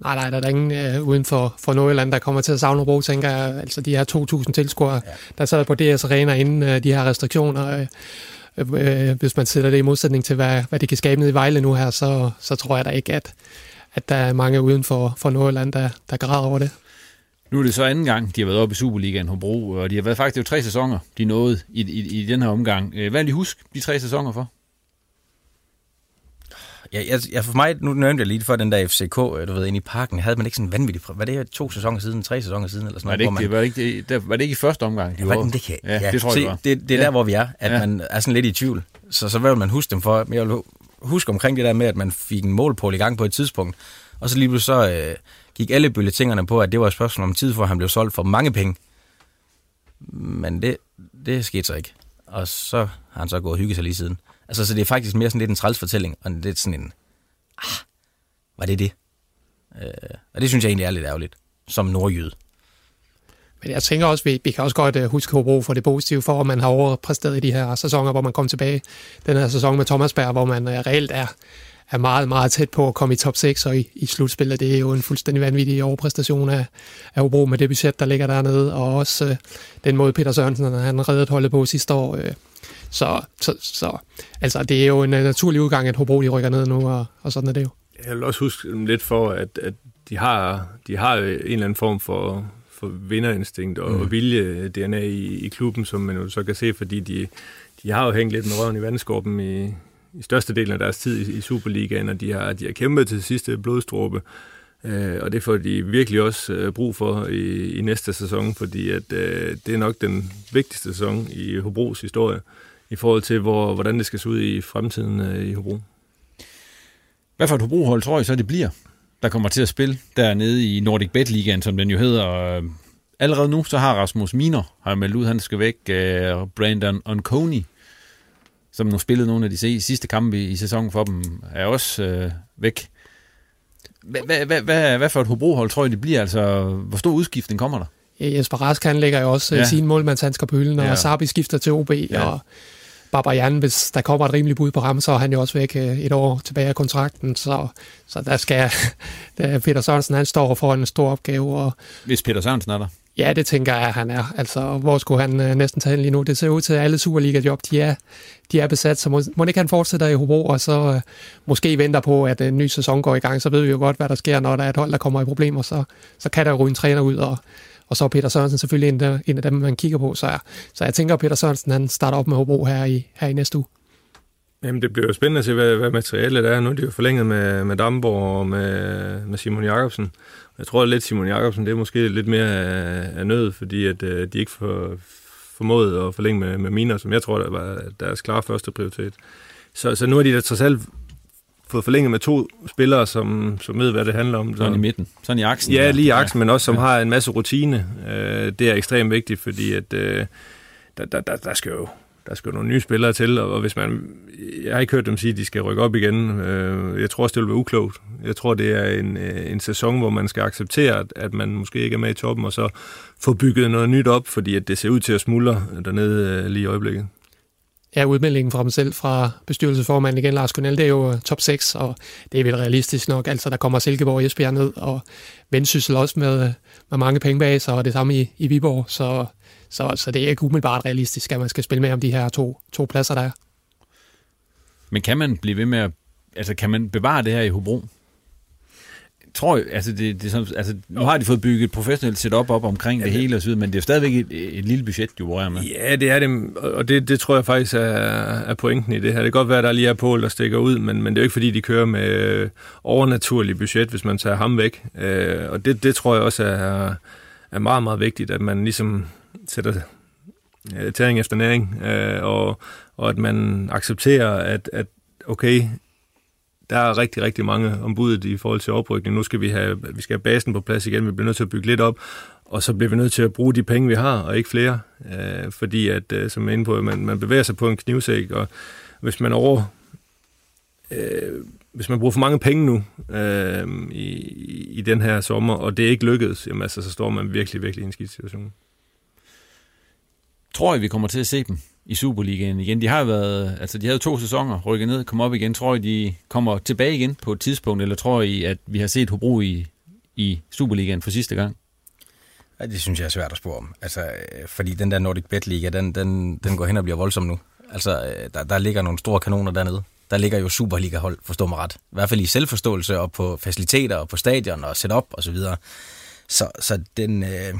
Speaker 4: Nej, nej, der er der ingen øh, uden for, for Nordjylland, der kommer til at savne Hobro, tænker jeg. Altså de her 2.000 tilskuere, ja. der sad på DS Arena inden øh, de her restriktioner. Øh, øh, hvis man sætter det i modsætning til, hvad, hvad det kan skabe ned i Vejle nu her, så, så tror jeg da ikke, at, at der er mange uden for, for Nordjylland, der, der græder over det.
Speaker 2: Nu er det så anden gang, de har været oppe i Superligaen Hobro, og de har været faktisk det er jo tre sæsoner, de nåede i, i, i den her omgang. Øh, Hvad vil I huske de tre sæsoner for?
Speaker 5: Jeg, jeg, jeg, for mig, nu nævnte jeg lige før den der FCK, øh, du ved, inde i parken, havde man ikke sådan en vanvittig... Var det to sæsoner siden, tre sæsoner siden, eller sådan
Speaker 2: Var det,
Speaker 5: noget?
Speaker 2: ikke, var, det ikke, det, der, var det ikke i første omgang? De
Speaker 5: Ja,
Speaker 2: var,
Speaker 5: var, det kan,
Speaker 2: ja, ja, det tror jeg,
Speaker 5: Se,
Speaker 2: det var.
Speaker 5: det, det er
Speaker 2: Ja.
Speaker 5: der, hvor vi er, at
Speaker 2: Ja.
Speaker 5: ja. man er sådan lidt i tvivl. Så, så hvad vil man huske dem for? Jeg vil huske omkring det der med, at man fik en målpål i gang på et tidspunkt, og så lige pludselig så øh, gik alle bølletingerne på, at det var et spørgsmål om tid, for han blev solgt for mange penge. Men det, det skete så ikke. Og så har han så gået og hygget sig lige siden. Altså, så det er faktisk mere sådan lidt en træls fortælling, og det er sådan en, ah, var det det? Øh, og det synes jeg egentlig er lidt ærgerligt, som nordjyde.
Speaker 4: Men jeg tænker også, vi, vi kan også godt øh, huske Hobro for det positive for, at man har overpræsteret i de her sæsoner, hvor man kom tilbage. Den her sæson med Thomas Berg, hvor man øh, reelt er, er meget, meget tæt på at komme i top 6 og i, i slutspillet. Det er jo en fuldstændig vanvittig overpræstation af, af Hobro med det budget, der ligger dernede, og også øh, den måde Peter Sørensen han reddede holdet på sidste år. Øh, så, så, så altså, det er jo en øh, naturlig udgang, at Hobro de rykker ned nu, og, og sådan er det jo.
Speaker 3: Jeg vil også huske lidt for, at, at de, har, de har en eller anden form for, for vinderinstinkt og, mm. vilje-DNA i, i klubben, som man jo så kan se, fordi de, de har jo hængt lidt med røven i vandskorpen i, i største del af deres tid i, i Superligaen, og de har, de har kæmpet til sidste blodstråbe. Øh, og det får de virkelig også øh, brug for i, i næste sæson, fordi at, øh, det er nok den vigtigste sæson i Hobros historie i forhold til, hvor, hvordan det skal se ud i fremtiden øh, i Hobro.
Speaker 2: Hvad for et Hobro-hold tror I så, det bliver, der kommer til at spille dernede i Nordic Bet Ligaen, som den jo hedder? Allerede nu, så har Rasmus Miner har meldt ud, han skal væk. Uh, Brandon Onconi, som nu spillede nogle af de sidste kampe i, sæsonen for dem, er også uh, væk. Hvad for et Hobro-hold tror I, det bliver? Altså, hvor stor udskiftning kommer der?
Speaker 4: Jesper Rask, han lægger jo også ja. sin målmandshandsker på hylden, og ja. Sabi skifter til OB, ja. og Barbarian, hvis der kommer et rimeligt bud på ham, så er han jo også væk øh, et år tilbage af kontrakten, så, så der skal [LAUGHS] der Peter Sørensen, han står for en stor opgave. Og,
Speaker 2: hvis Peter Sørensen er der?
Speaker 4: Ja, det tænker jeg, han er. Altså, hvor skulle han øh, næsten tage lige nu? Det ser ud til, at alle Superliga-job, de er, de er besat, så må, må ikke han fortsætter i Hobro, og så øh, måske venter på, at en ny sæson går i gang, så ved vi jo godt, hvad der sker, når der er et hold, der kommer i problemer, så, så kan der jo en træner ud, og, og så er Peter Sørensen selvfølgelig en, der, en af dem, man kigger på. Så, så jeg tænker, at Peter Sørensen han starter op med Hobro her i, her i næste uge.
Speaker 3: Jamen, det bliver jo spændende at se, hvad, hvad materialet er. Nu er de jo forlænget med, med Damborg og med, med Simon Jakobsen. Jeg tror at lidt, Simon Jakobsen, det er måske lidt mere af, af nød, fordi at, uh, de ikke for, formåede at forlænge med, med Miner, som jeg tror, der var deres klare første prioritet. Så, så nu er de da trods alt fået forlænget med to spillere, som, som ved, hvad det handler om.
Speaker 2: Sådan i midten. Sådan i aksen.
Speaker 3: Ja, lige i aksen, ja. men også som ja. har en masse rutine. Øh, det er ekstremt vigtigt, fordi at, øh, der, der, der, der skal jo der skal jo nogle nye spillere til, og hvis man, jeg har ikke hørt dem sige, at de skal rykke op igen. Øh, jeg tror også, det vil være uklogt. Jeg tror, det er en, øh, en sæson, hvor man skal acceptere, at man måske ikke er med i toppen, og så få bygget noget nyt op, fordi at det ser ud til at smuldre dernede øh, lige i øjeblikket
Speaker 4: ja, udmeldingen fra mig selv fra bestyrelsesformanden igen, Lars Kunnel, det er jo øh, top 6, og det er vel realistisk nok. Altså, der kommer Silkeborg og Esbjerg ned, og Vendsyssel også med, med mange penge bag sig, og det samme i, i Viborg, så, så, så det er ikke umiddelbart realistisk, at man skal spille med om de her to, to pladser, der er.
Speaker 2: Men kan man blive ved med at, altså kan man bevare det her i Hobro? Tror, altså, det, det, som, altså, nu har de fået bygget et professionelt setup op omkring ja, det hele og så videre, men det er stadigvæk et, et lille budget, du bruger med.
Speaker 3: Ja, det er det, og det, det tror jeg faktisk er, er pointen i det her. Det kan godt være, at der lige er Pål, der stikker ud, men, men det er jo ikke fordi, de kører med øh, overnaturlig budget, hvis man tager ham væk. Øh, og det, det tror jeg også er, er meget, meget vigtigt, at man ligesom sætter ja, tæring efter næring, øh, og, og at man accepterer, at, at okay, der er rigtig, rigtig mange ombudet i forhold til oprykning. Nu skal vi have, vi skal have basen på plads igen, vi bliver nødt til at bygge lidt op, og så bliver vi nødt til at bruge de penge, vi har, og ikke flere. Øh, fordi, at, øh, som jeg er inde på, man, man bevæger sig på en knivsæk, og hvis man over... Øh, hvis man bruger for mange penge nu øh, i, i den her sommer, og det er ikke lykkedes, jamen, altså, så står man virkelig, virkelig i en skidt situation.
Speaker 2: Tror I, vi kommer til at se dem i Superligaen igen. De har været, altså de havde to sæsoner, rykket ned, kom op igen. Tror I, de kommer tilbage igen på et tidspunkt, eller tror I, at vi har set Hobro i, i Superligaen for sidste gang?
Speaker 5: Ja, det synes jeg er svært at spore om. Altså, øh, fordi den der Nordic Bet Liga, den, den, den går hen og bliver voldsom nu. Altså, øh, der, der ligger nogle store kanoner dernede. Der ligger jo Superliga-hold, forstå mig ret. I hvert fald i selvforståelse og på faciliteter og på stadion og setup og så videre. Så, så den, øh,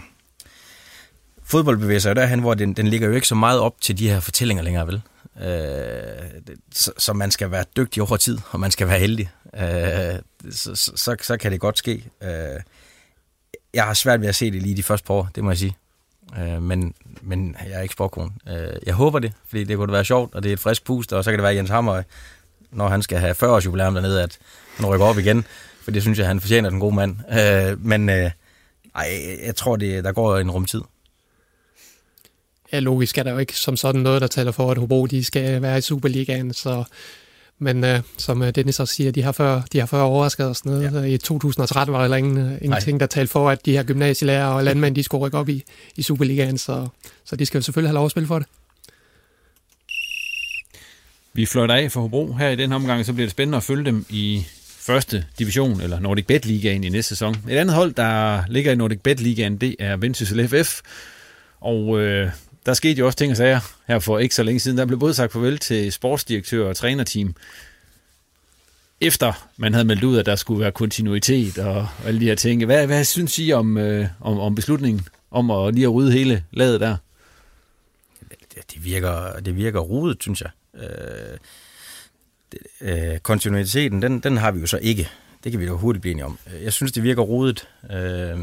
Speaker 5: fodbold bevæger sig jo derhen, hvor den, den ligger jo ikke så meget op til de her fortællinger længere, vel? Øh, så, så man skal være dygtig over tid, og man skal være heldig. Øh, så, så, så kan det godt ske. Øh, jeg har svært ved at se det lige de første par år, det må jeg sige. Øh, men, men jeg er ikke sportkone. Øh, jeg håber det, fordi det kunne være sjovt, og det er et frisk pust, og så kan det være Jens Hammer, når han skal have 40 års jubilæum dernede, at han rykker op igen, for det synes jeg, han fortjener den gode mand. Øh, men øh, ej, jeg tror, det, der går en rumtid
Speaker 4: ja, logisk er der jo ikke som sådan noget, der taler for, at Hobro de skal være i Superligaen, så men uh, som øh, Dennis også siger, de har før, de har før overrasket os noget. Ja. I 2013 var der ingen, uh, ingenting, der talte for, at de her gymnasielærer og landmænd, de skulle rykke op i, i Superligaen, så, så de skal jo selvfølgelig have lov at spille for det.
Speaker 2: Vi fløjter af for Hobro her i den omgang, så bliver det spændende at følge dem i første division, eller Nordic Bet Ligaen i næste sæson. Et andet hold, der ligger i Nordic Bet Ligaen, det er Vendsyssel FF. Og øh, der skete jo også ting og sager her for ikke så længe siden. Der blev både sagt farvel til sportsdirektør og trænerteam, efter man havde meldt ud, at der skulle være kontinuitet og, og alle de her ting. Hvad, hvad synes I om, øh, om, om beslutningen om at lige at rydde hele ladet der?
Speaker 5: Det, det virker, det virker rodet, synes jeg. Øh, det, øh, kontinuiteten, den, den har vi jo så ikke. Det kan vi jo hurtigt blive enige om. Jeg synes, det virker rodet. Øh,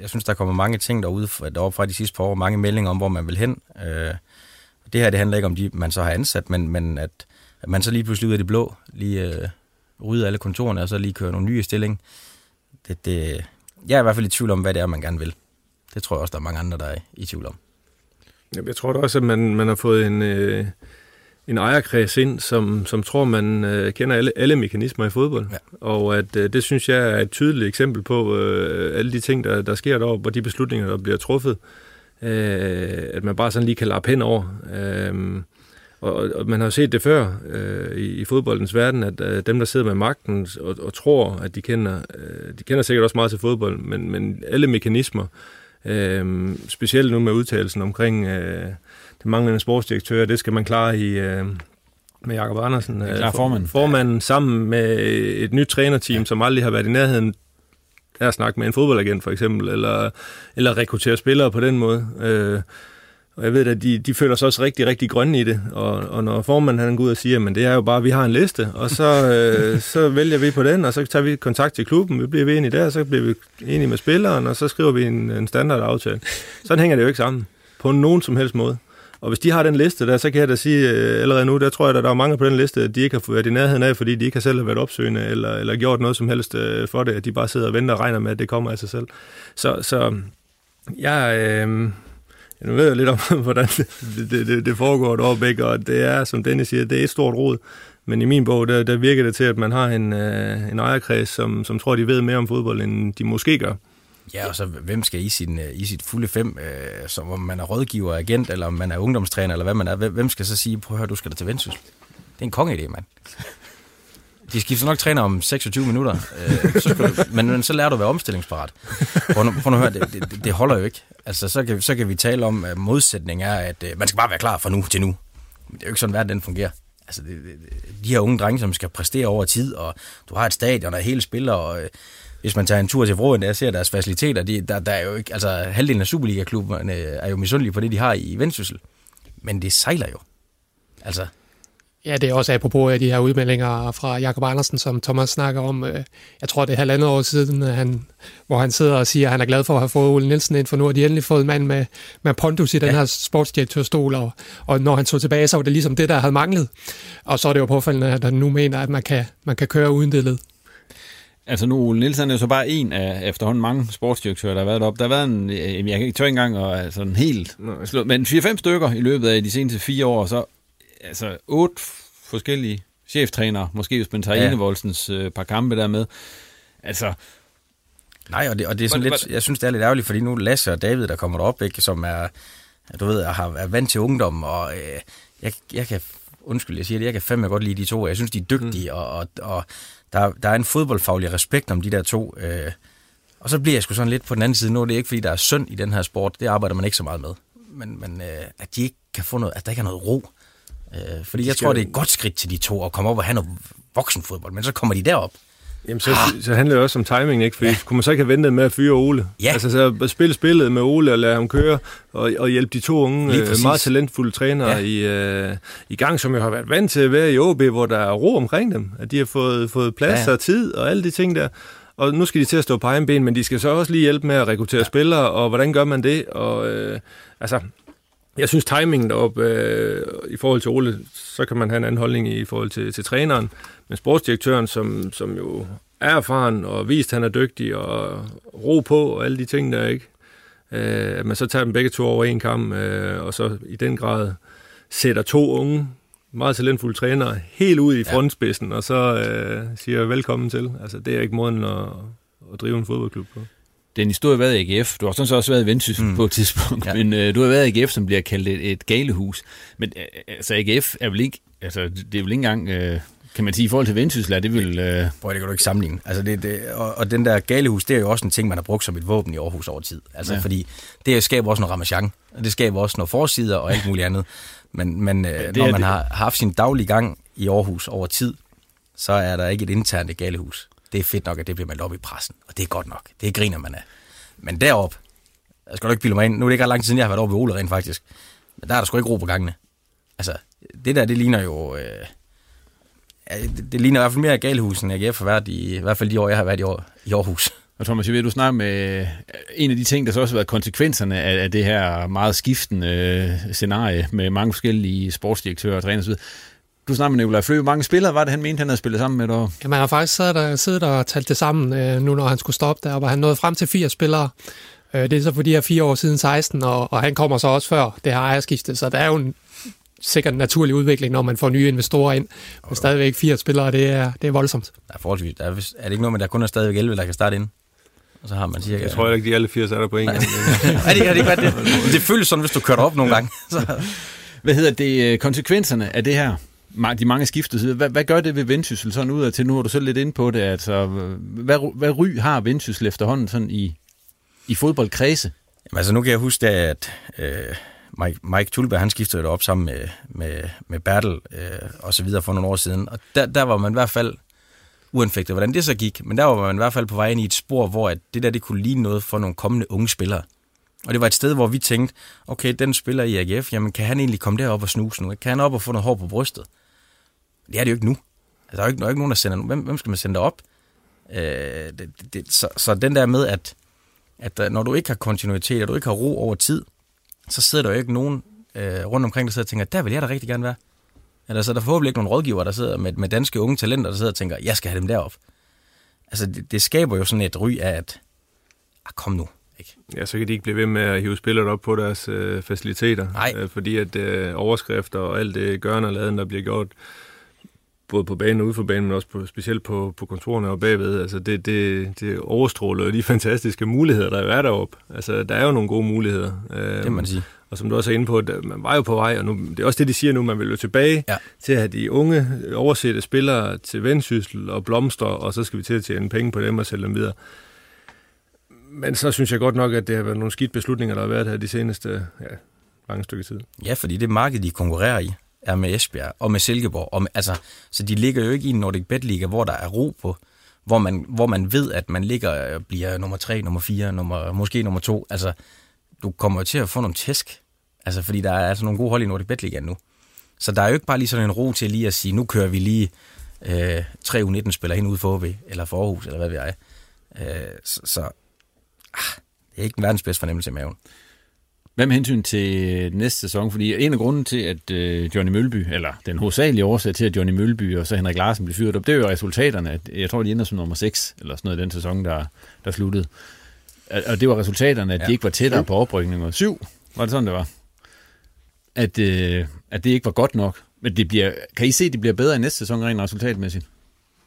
Speaker 5: jeg synes, der kommer mange ting derude deroppe fra de sidste par år, mange meldinger om, hvor man vil hen. Øh, det her, det handler ikke om de, man så har ansat, men, men at, at man så lige pludselig ud af det blå, lige øh, rydder alle kontorerne, og så lige køre nogle nye stilling. Det, det, jeg er i hvert fald i tvivl om, hvad det er, man gerne vil. Det tror jeg også, der er mange andre, der er i tvivl om.
Speaker 3: Jeg tror da også, at man, man har fået en, øh, en ejerkreds ind, som, som tror, man øh, kender alle, alle mekanismer i fodbold. Ja. Og at øh, det synes jeg er et tydeligt eksempel på øh, alle de ting, der, der sker deroppe, og de beslutninger, der bliver truffet. Øh, at man bare sådan lige kan lappe hen over. Øh, og, og man har set det før øh, i, i fodboldens verden, at øh, dem, der sidder med magten og, og tror, at de kender, øh, de kender sikkert også meget til fodbold, men, men alle mekanismer, øh, specielt nu med udtalelsen omkring øh, det manglende sportsdirektør, det skal man klare i... Øh, med Jakob Andersen,
Speaker 2: øh, klar, formanden.
Speaker 3: formanden, sammen med et nyt trænerteam, ja. som aldrig har været i nærheden af at snakke med en fodboldagent for eksempel, eller, eller rekruttere spillere på den måde. Øh, og jeg ved at de, de føler sig også rigtig, rigtig grønne i det. Og, og når formanden han går ud og siger, men det er jo bare, at vi har en liste, og så, øh, [LAUGHS] så vælger vi på den, og så tager vi kontakt til klubben, vi bliver vi enige der, så bliver vi enige med spilleren, og så skriver vi en, en standardaftale. Sådan hænger det jo ikke sammen, på nogen som helst måde. Og hvis de har den liste der, så kan jeg da sige øh, allerede nu, der tror jeg, at der er mange på den liste, de ikke har været i nærheden af, fordi de ikke har selv været opsøgende, eller, eller gjort noget som helst øh, for det, at de bare sidder og venter og regner med, at det kommer af sig selv. Så, så jeg, øh, nu ved jeg lidt om, [LAUGHS] hvordan det, det, det, det foregår deroppe, ikke? og det er, som Dennis siger, det er et stort rod. Men i min bog, der, der virker det til, at man har en, øh, en ejerkreds, som, som tror, de ved mere om fodbold, end de måske gør.
Speaker 5: Ja, og så hvem skal i, sin, øh, i sit fulde fem, øh, som om man er rådgiver, agent, eller om man er ungdomstræner, eller hvad man er, hvem skal så sige, prøv at høre, du skal da til Vendsyssel. Det er en kongeidé, mand. [LAUGHS] De skifter nok træner om 26 minutter, øh, så du, men, men så lærer du at være omstillingsparat. Prøv, prøv at høre, det, det, det holder jo ikke. Altså, så kan, så kan vi tale om, at modsætning er, at øh, man skal bare være klar fra nu til nu. Men det er jo ikke sådan, verden den fungerer. Altså, det, det, de her unge drenge, som skal præstere over tid, og du har et stadion, der hele spiller, og øh, hvis man tager en tur til Vroen, der ser deres faciliteter, de, der, der er jo ikke, altså halvdelen af Superliga-klubberne er jo misundelige på det, de har i Vendsyssel. Men det sejler jo. Altså,
Speaker 4: Ja, det er også apropos af de her udmeldinger fra Jakob Andersen, som Thomas snakker om. Øh, jeg tror, det er halvandet år siden, han, hvor han sidder og siger, at han er glad for at have fået Ole Nielsen ind, for nu har de endelig fået en mand med, med pondus i den ja. her sportsdirektørstol, og, og når han tog tilbage, så var det ligesom det, der havde manglet. Og så er det jo påfaldende, at han nu mener, at man kan, man kan køre uden det led.
Speaker 2: Altså nu, Ole Nielsen er jo så bare en af efterhånden mange sportsdirektører, der har været deroppe. Der har været en, jeg kan ikke tør engang, og altså en helt, men 4-5 stykker i løbet af de seneste fire år, så altså otte forskellige cheftrænere, måske hvis man tager ja. Enevoldsens øh, par kampe der med. Altså,
Speaker 5: Nej, og det, og det er sådan lidt, jeg synes, det er lidt ærgerligt, fordi nu Lasse og David, der kommer derop, ikke, som er, du ved, har, er vant til ungdom, og øh, jeg, jeg kan, undskyld, jeg siger det, jeg kan fandme godt lide de to. Jeg synes, de er dygtige, mm. og, og, og der, der er en fodboldfaglig respekt om de der to. Øh, og så bliver jeg sgu sådan lidt på den anden side. Nu er det ikke, fordi der er synd i den her sport. Det arbejder man ikke så meget med. Men, men øh, at de ikke kan få noget, at der ikke er noget ro. Øh, fordi jeg tror, det er et godt skridt til de to at komme op og have noget voksenfodbold, men så kommer de derop.
Speaker 3: Jamen, så, ah. så handler det også om timing, ikke? Fordi ja. kunne man så ikke have ventet med at fyre Ole? Ja. Altså, så spille spillet med Ole og lade ham køre, og, og hjælpe de to unge, øh, meget talentfulde trænere ja. i, øh, i gang, som jo har været vant til at være i OB, hvor der er ro omkring dem. At de har fået, fået plads ja. og tid og alle de ting der. Og nu skal de til at stå på egen ben, men de skal så også lige hjælpe med at rekruttere ja. spillere, og hvordan gør man det? Og øh, altså, jeg synes timingen op øh, i forhold til Ole, så kan man have en anden holdning i forhold til, til træneren. Men sportsdirektøren, som, som jo er erfaren og vist, at han er dygtig og ro på og alle de ting, der ikke. Øh, at man så tager dem begge to over en kamp, øh, og så i den grad sætter to unge, meget talentfulde trænere helt ud i frontspidsen, og så øh, siger velkommen til. Altså, det er ikke måden at, at drive en fodboldklub på.
Speaker 2: Dennis, du har været i AGF. Du har sådan så også været i Vendsyssel mm. på et tidspunkt, ja. men øh, du har været i AGF, som bliver kaldt et, et galehus. Men øh, altså AGF er vel ikke altså, det er vel ikke engang, øh, kan man sige, i forhold til Vendsyssel, er det vil... Øh...
Speaker 5: Prøv, det kan du ikke sammenligne. Altså, det, det, og, og, den der galehus, det er jo også en ting, man har brugt som et våben i Aarhus over tid. Altså, ja. fordi det skaber også noget ramachan, og det skaber også noget forsider og alt muligt andet. Men, men øh, ja, når man det. har haft sin daglige gang i Aarhus over tid, så er der ikke et internt galehus. Det er fedt nok, at det bliver meldt op i pressen, og det er godt nok. Det griner man af. Men derop, jeg skal du ikke bilde mig ind, nu er det ikke ret lang tid siden, jeg har været oppe ved Ole rent faktisk, men der er der sgu ikke ro på gangene. Altså, det der, det ligner jo... Øh, det, det ligner i hvert fald mere galehus, end AGF har været i, i hvert fald de år, jeg har været i, år, i Aarhus.
Speaker 2: Og Thomas, jeg ved, du snakker med øh, en af de ting, der så også har været konsekvenserne af, af det her meget skiftende øh, scenarie med mange forskellige sportsdirektører og træner osv. Du snakker med Nikolaj Flø. Hvor mange spillere var det, han mente, han havde spillet sammen med dig?
Speaker 4: Jamen, han har faktisk siddet der, siddet der og talt det sammen, øh, nu når han skulle stoppe der, og han nåede frem til fire spillere. Øh, det er så for de her fire år siden 16, og, og han kommer så også før det her ejerskifte, så der er jo en sikkert en naturlig udvikling, når man får nye investorer ind. Men stadigvæk fire spillere, det er, det er voldsomt.
Speaker 5: Der er forholdsvis. Der er, er det ikke noget med, der kun er stadigvæk 11, der kan starte ind? Og så har man cirka...
Speaker 3: Jeg tror ikke, de alle fire er der på en gang. [LAUGHS]
Speaker 5: Nej, det, det, det, det, det føles sådan, hvis du kører op nogle gange. Så.
Speaker 2: Hvad hedder det? Øh, konsekvenserne af det her? De mange skiftede hvad, hvad gør det ved Vendsyssel sådan ud af til? Nu har du selv lidt ind på det. Altså, hvad, hvad ry har Vendsyssel efterhånden sådan i, i fodboldkredse?
Speaker 5: Jamen, altså, nu kan jeg huske, at øh, Mike, Mike Tulberg, han skiftede det op sammen med, med, med Bertel øh, og så videre for nogle år siden. Og der, der var man i hvert fald uanfægtet, hvordan det så gik, men der var man i hvert fald på vej ind i et spor, hvor at det der det kunne ligne noget for nogle kommende unge spillere. Og det var et sted, hvor vi tænkte, okay, den spiller i AGF, jamen kan han egentlig komme derop og snuse nu? Kan han op og få noget hår på brystet? Det er det jo ikke nu. Altså, der er jo ikke, der er ikke nogen, der sender Hvem, hvem skal man sende op? Øh, det, det, så, så den der med, at, at øh, når du ikke har kontinuitet, og du ikke har ro over tid, så sidder der jo ikke nogen øh, rundt omkring, der sidder og tænker, der vil jeg da rigtig gerne være. Eller så er der forhåbentlig ikke nogen rådgiver, der sidder med, med danske unge talenter, der sidder og tænker, jeg skal have dem derop. Altså, det, det skaber jo sådan et ry af, at ah, kom nu. Ikke?
Speaker 3: Ja, så kan de ikke blive ved med at hive spillere op på deres øh, faciliteter.
Speaker 5: Nej.
Speaker 3: Øh, fordi at øh, overskrifter og alt det gørne og laden, der bliver gjort, både på banen og ude for banen, men også på, specielt på, på kontorerne og bagved. Altså det, det, det overstråler de [LAUGHS] fantastiske muligheder, der er deroppe. Altså der er jo nogle gode muligheder.
Speaker 5: Det må man sige.
Speaker 3: Og som du også er inde på, man var jo på vej, og nu, det er også det, de siger nu, man vil jo tilbage ja. til at have de unge oversætte spillere til vendsyssel og blomster, og så skal vi til at tjene penge på dem og sælge dem videre. Men så synes jeg godt nok, at det har været nogle skidt beslutninger, der har været her de seneste ja, mange stykker tid.
Speaker 5: Ja, fordi det marked, de konkurrerer i, er med Esbjerg og med Silkeborg. Og med, altså, så de ligger jo ikke i en Nordic Bet Liga, hvor der er ro på, hvor man, hvor man ved, at man ligger og bliver nummer 3, nummer 4, nummer, måske nummer 2. Altså, du kommer jo til at få nogle tæsk, altså, fordi der er altså nogle gode hold i Nordic Bet Liga nu. Så der er jo ikke bare lige sådan en ro til lige at sige, nu kører vi lige øh, 3 U19 spiller ind ude for OB, eller for Aarhus, eller hvad vi er. Øh, så, så ah, det er ikke en verdens bedste fornemmelse i maven.
Speaker 2: Hvad med hensyn til næste sæson? Fordi en af grunden til, at øh, Johnny Mølby, eller den hovedsagelige årsag til, at Johnny Mølby og så Henrik Larsen blev fyret op, det er jo resultaterne. Jeg tror, de ender som nummer 6, eller sådan noget i den sæson, der, der sluttede. Og det var resultaterne, at ja. de ikke var tættere på oprykning. Og syv, var det sådan, det var? At, øh, at det ikke var godt nok. Men det bliver, kan I se, at det bliver bedre i næste sæson rent resultatmæssigt?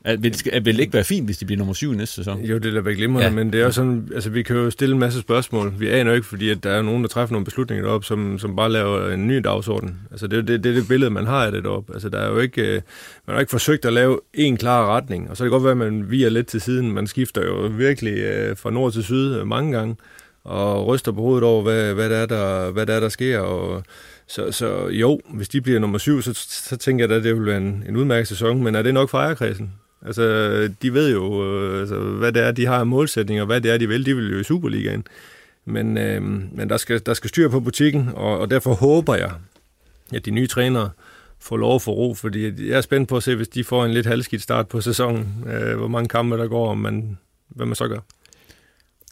Speaker 2: At, vil, vil det ikke være fint, hvis de bliver nummer syv næste sæson?
Speaker 3: Jo, det er da glimrende, ja. men det er jo sådan, altså vi kan jo stille en masse spørgsmål. Vi aner jo ikke, fordi at der er nogen, der træffer nogle beslutninger deroppe, som, som bare laver en ny dagsorden. Altså det er det, det, det billede, man har af det deroppe. Altså der er jo ikke, øh, man har ikke forsøgt at lave en klar retning, og så kan det godt være, at man viger lidt til siden. Man skifter jo virkelig øh, fra nord til syd øh, mange gange, og ryster på hovedet over, hvad, hvad, det, er, der, hvad det er, der sker, og så, så jo, hvis de bliver nummer syv, så, så tænker jeg, at det vil være en, en udmærket sæson, men er det nok for ejerkredsen? Altså, de ved jo, øh, altså, hvad det er, de har målsætninger, og hvad det er, de vil. De vil jo i Superligaen. Men, øh, men der, skal, der skal styr på butikken, og, og derfor håber jeg, at de nye trænere får lov for ro, fordi jeg er spændt på at se, hvis de får en lidt halvskidt start på sæsonen, øh, hvor mange kampe der går, og man, hvad man så gør.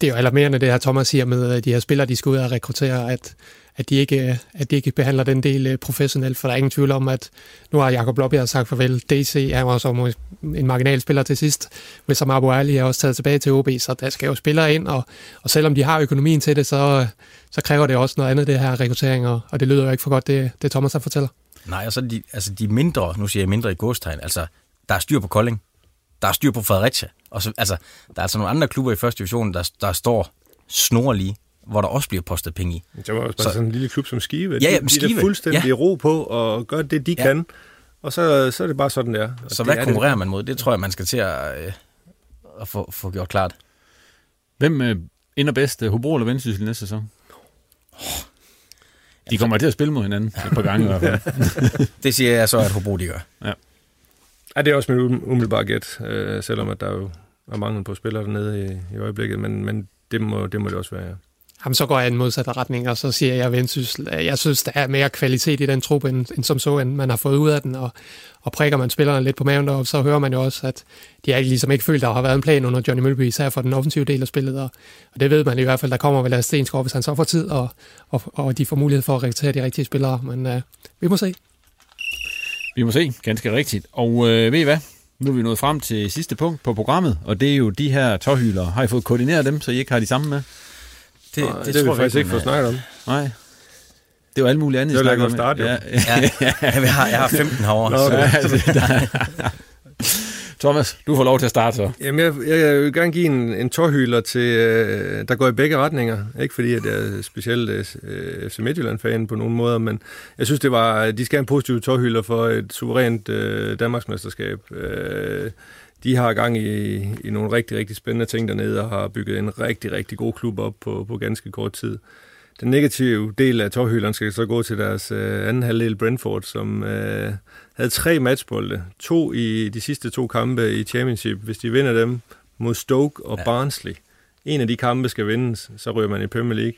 Speaker 4: Det er jo alarmerende, det her Thomas siger med, at de her spillere, de skal ud og rekruttere, at at de ikke, at de ikke behandler den del øh, professionelt, for der er ingen tvivl om, at nu har Jakob Lobbjerg sagt farvel. DC er jo så en marginal spiller til sidst, men som Abu Ali er også taget tilbage til OB, så der skal jo spillere ind, og, og selvom de har økonomien til det, så, så kræver det også noget andet, det her rekruttering, og, og det lyder jo ikke for godt, det, det Thomas har fortæller.
Speaker 5: Nej, og så de, altså de mindre, nu siger jeg mindre i godstegn, altså der er styr på Kolding, der er styr på Fredericia, og så, altså, der er altså nogle andre klubber i første division, der, der står snorlige hvor der også bliver postet penge i.
Speaker 3: Det var også bare så, sådan en lille klub som Skive.
Speaker 5: Ja, ja,
Speaker 3: de,
Speaker 5: Skive.
Speaker 3: De er fuldstændig ja. ro på og gør det, de ja. kan. Og så, så er det bare sådan, det er. Og
Speaker 5: Så
Speaker 3: det
Speaker 5: hvad
Speaker 3: er
Speaker 5: konkurrerer man mod? Det tror jeg, man skal til at, øh, at få, få gjort klart.
Speaker 2: Hvem øh, ender bedst, øh, Hobro eller Vendsyssel næste sæson? De kommer til at spille mod hinanden et par gange i hvert fald. [LAUGHS]
Speaker 5: Det siger jeg så, at Hobro de gør.
Speaker 3: Det? Ja, det er også mit um- umiddelbare gæt, øh, selvom at der jo er mangel på spillere dernede i, i øjeblikket, men, men det, må, det må det også være, ja.
Speaker 4: Jamen, så går jeg i en modsatte retning, og så siger jeg Vendsyssel. Jeg synes, der er mere kvalitet i den trup, end, end som så, end man har fået ud af den, og, og prikker man spillerne lidt på maven deroppe, så hører man jo også, at de har ligesom ikke følt, at der har været en plan under Johnny Mølby, især for den offensive del af spillet, og, og det ved man i hvert fald, der kommer vel af Stensgaard, hvis han så får tid, og, og, og de får mulighed for at rekruttere de rigtige spillere, men uh, vi må se.
Speaker 2: Vi må se, ganske rigtigt. Og øh, ved I hvad? Nu er vi nået frem til sidste punkt på programmet, og det er jo de her tårhyler. Har I fået koordineret dem, så I ikke har de samme med?
Speaker 5: Det,
Speaker 3: Det, det, det har vi faktisk ikke fået snakket om.
Speaker 2: Nej. Det var alt muligt andet,
Speaker 3: Det var godt
Speaker 2: om.
Speaker 3: start, jo.
Speaker 2: Ja, [LAUGHS]
Speaker 5: Ja, jeg har, jeg har 15 herovre.
Speaker 3: Nå,
Speaker 5: så-
Speaker 2: altså, [LAUGHS] der... [LAUGHS] Thomas, du får lov til at starte så.
Speaker 3: Jamen, jeg, jeg vil gerne give en, en tårhyler til, øh, der går i begge retninger. Ikke fordi, at jeg er specielt øh, FC Midtjylland-fan på nogen måder, men jeg synes, det var, de skal have en positiv tårhyler for et suverænt øh, Danmarksmesterskab. Øh, de har gang i, i nogle rigtig, rigtig spændende ting dernede, og har bygget en rigtig, rigtig god klub op på, på ganske kort tid. Den negative del af tårhyleren skal så gå til deres øh, anden halvdel Brentford, som øh, havde tre matchbolde. To i de sidste to kampe i Championship. Hvis de vinder dem mod Stoke og ja. Barnsley. En af de kampe skal vindes, så ryger man i Premier League.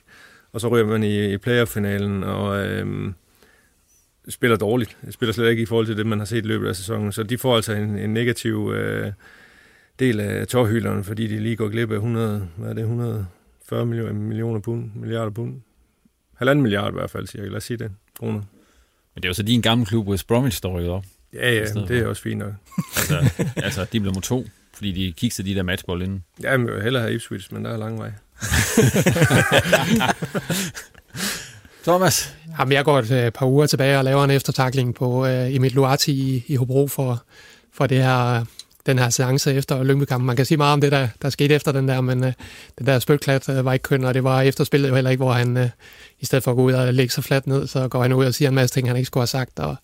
Speaker 3: Og så ryger man i, i playoff-finalen og øh, spiller dårligt. Spiller slet ikke i forhold til det, man har set i løbet af sæsonen. Så de får altså en, en negativ øh, del af tårhyleren, fordi de lige går glip af 100, hvad er det, 140 millioner, millioner pund, milliarder pund. Halvanden milliard i hvert fald, cirka. Lad os sige det. Kroner.
Speaker 2: Men det er jo så din gamle klub, West Bromwich, står rykket op.
Speaker 3: Ja, ja, det er også fint nok.
Speaker 2: Altså, altså de blev nummer to, fordi de kiksede de der matchbold inden.
Speaker 3: Ja, jeg vil hellere have Ipswich, men der er lang vej. [LAUGHS]
Speaker 2: Thomas,
Speaker 4: Jamen, jeg går øh, et øh, par uger tilbage og laver en eftertakling på øh, Emil Luati i, i Hobro for, for det her, den her seance efter Lyngby-kampen. Man kan sige meget om det, der, der skete efter den der, men øh, den der spølklat øh, var ikke køn, og det var efter spillet jo heller ikke, hvor han øh, i stedet for at gå ud og lægge sig fladt ned, så går han ud og siger en masse ting, han ikke skulle have sagt, og,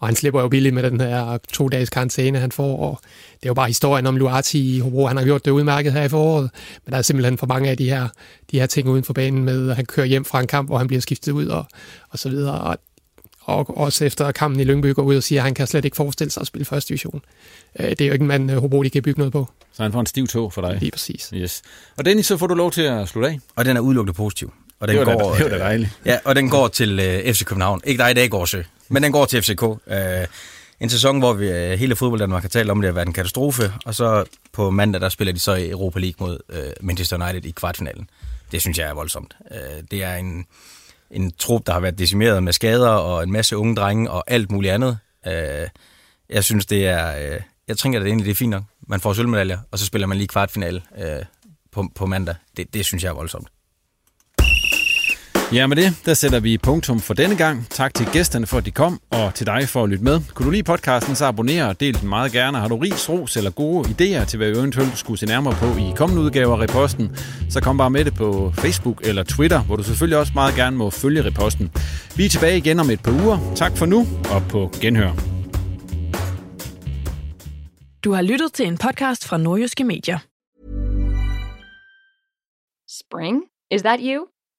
Speaker 4: og han slipper jo billigt med den her to-dages karantæne, han får, og det er jo bare historien om Luati i Hobro. Han har gjort det udmærket her i foråret, men der er simpelthen for mange af de her, de her ting uden for banen med, at han kører hjem fra en kamp, hvor han bliver skiftet ud og, og så videre. Og, og også efter kampen i Lyngby går ud og siger, at han kan slet ikke forestille sig at spille første division. Øh, Det er jo ikke en mand, øh, Hobro de kan bygge noget på.
Speaker 2: så han får en stiv tog for dig.
Speaker 4: Lige præcis.
Speaker 2: Yes. Og Dennis, så får du lov til at slutte af.
Speaker 5: Og den er udelukket positiv. Og den
Speaker 2: Det var da-
Speaker 5: går,
Speaker 2: det var da dejligt.
Speaker 5: Ja, og den går til øh, FC København. Ikke dig i dag, Gårdsø, men den går til FCK. Øh, en sæson, hvor vi øh, hele fodbold Danmark har talt om, det har været en katastrofe, og så på mandag, der spiller de så i Europa League mod øh, Manchester United i kvartfinalen. Det synes jeg er voldsomt. Øh, det er en, en trup, der har været decimeret med skader og en masse unge drenge og alt muligt andet. Øh, jeg synes, det er... Øh, jeg tænker, at det egentlig det er fint nok. Man får sølvmedaljer, og så spiller man lige kvartfinale øh, på, på mandag. Det, det synes jeg er voldsomt.
Speaker 2: Ja, med det, der sætter vi punktum for denne gang. Tak til gæsterne for, at de kom, og til dig for at lytte med. Kunne du lide podcasten, så abonner og del den meget gerne. Har du ris, ros eller gode idéer til, hvad vi eventuelt skulle se nærmere på i kommende udgaver af Reposten, så kom bare med det på Facebook eller Twitter, hvor du selvfølgelig også meget gerne må følge Reposten. Vi er tilbage igen om et par uger. Tak for nu, og på genhør.
Speaker 1: Du har lyttet til en podcast fra Nordjyske Medier.
Speaker 6: Spring? Is that you?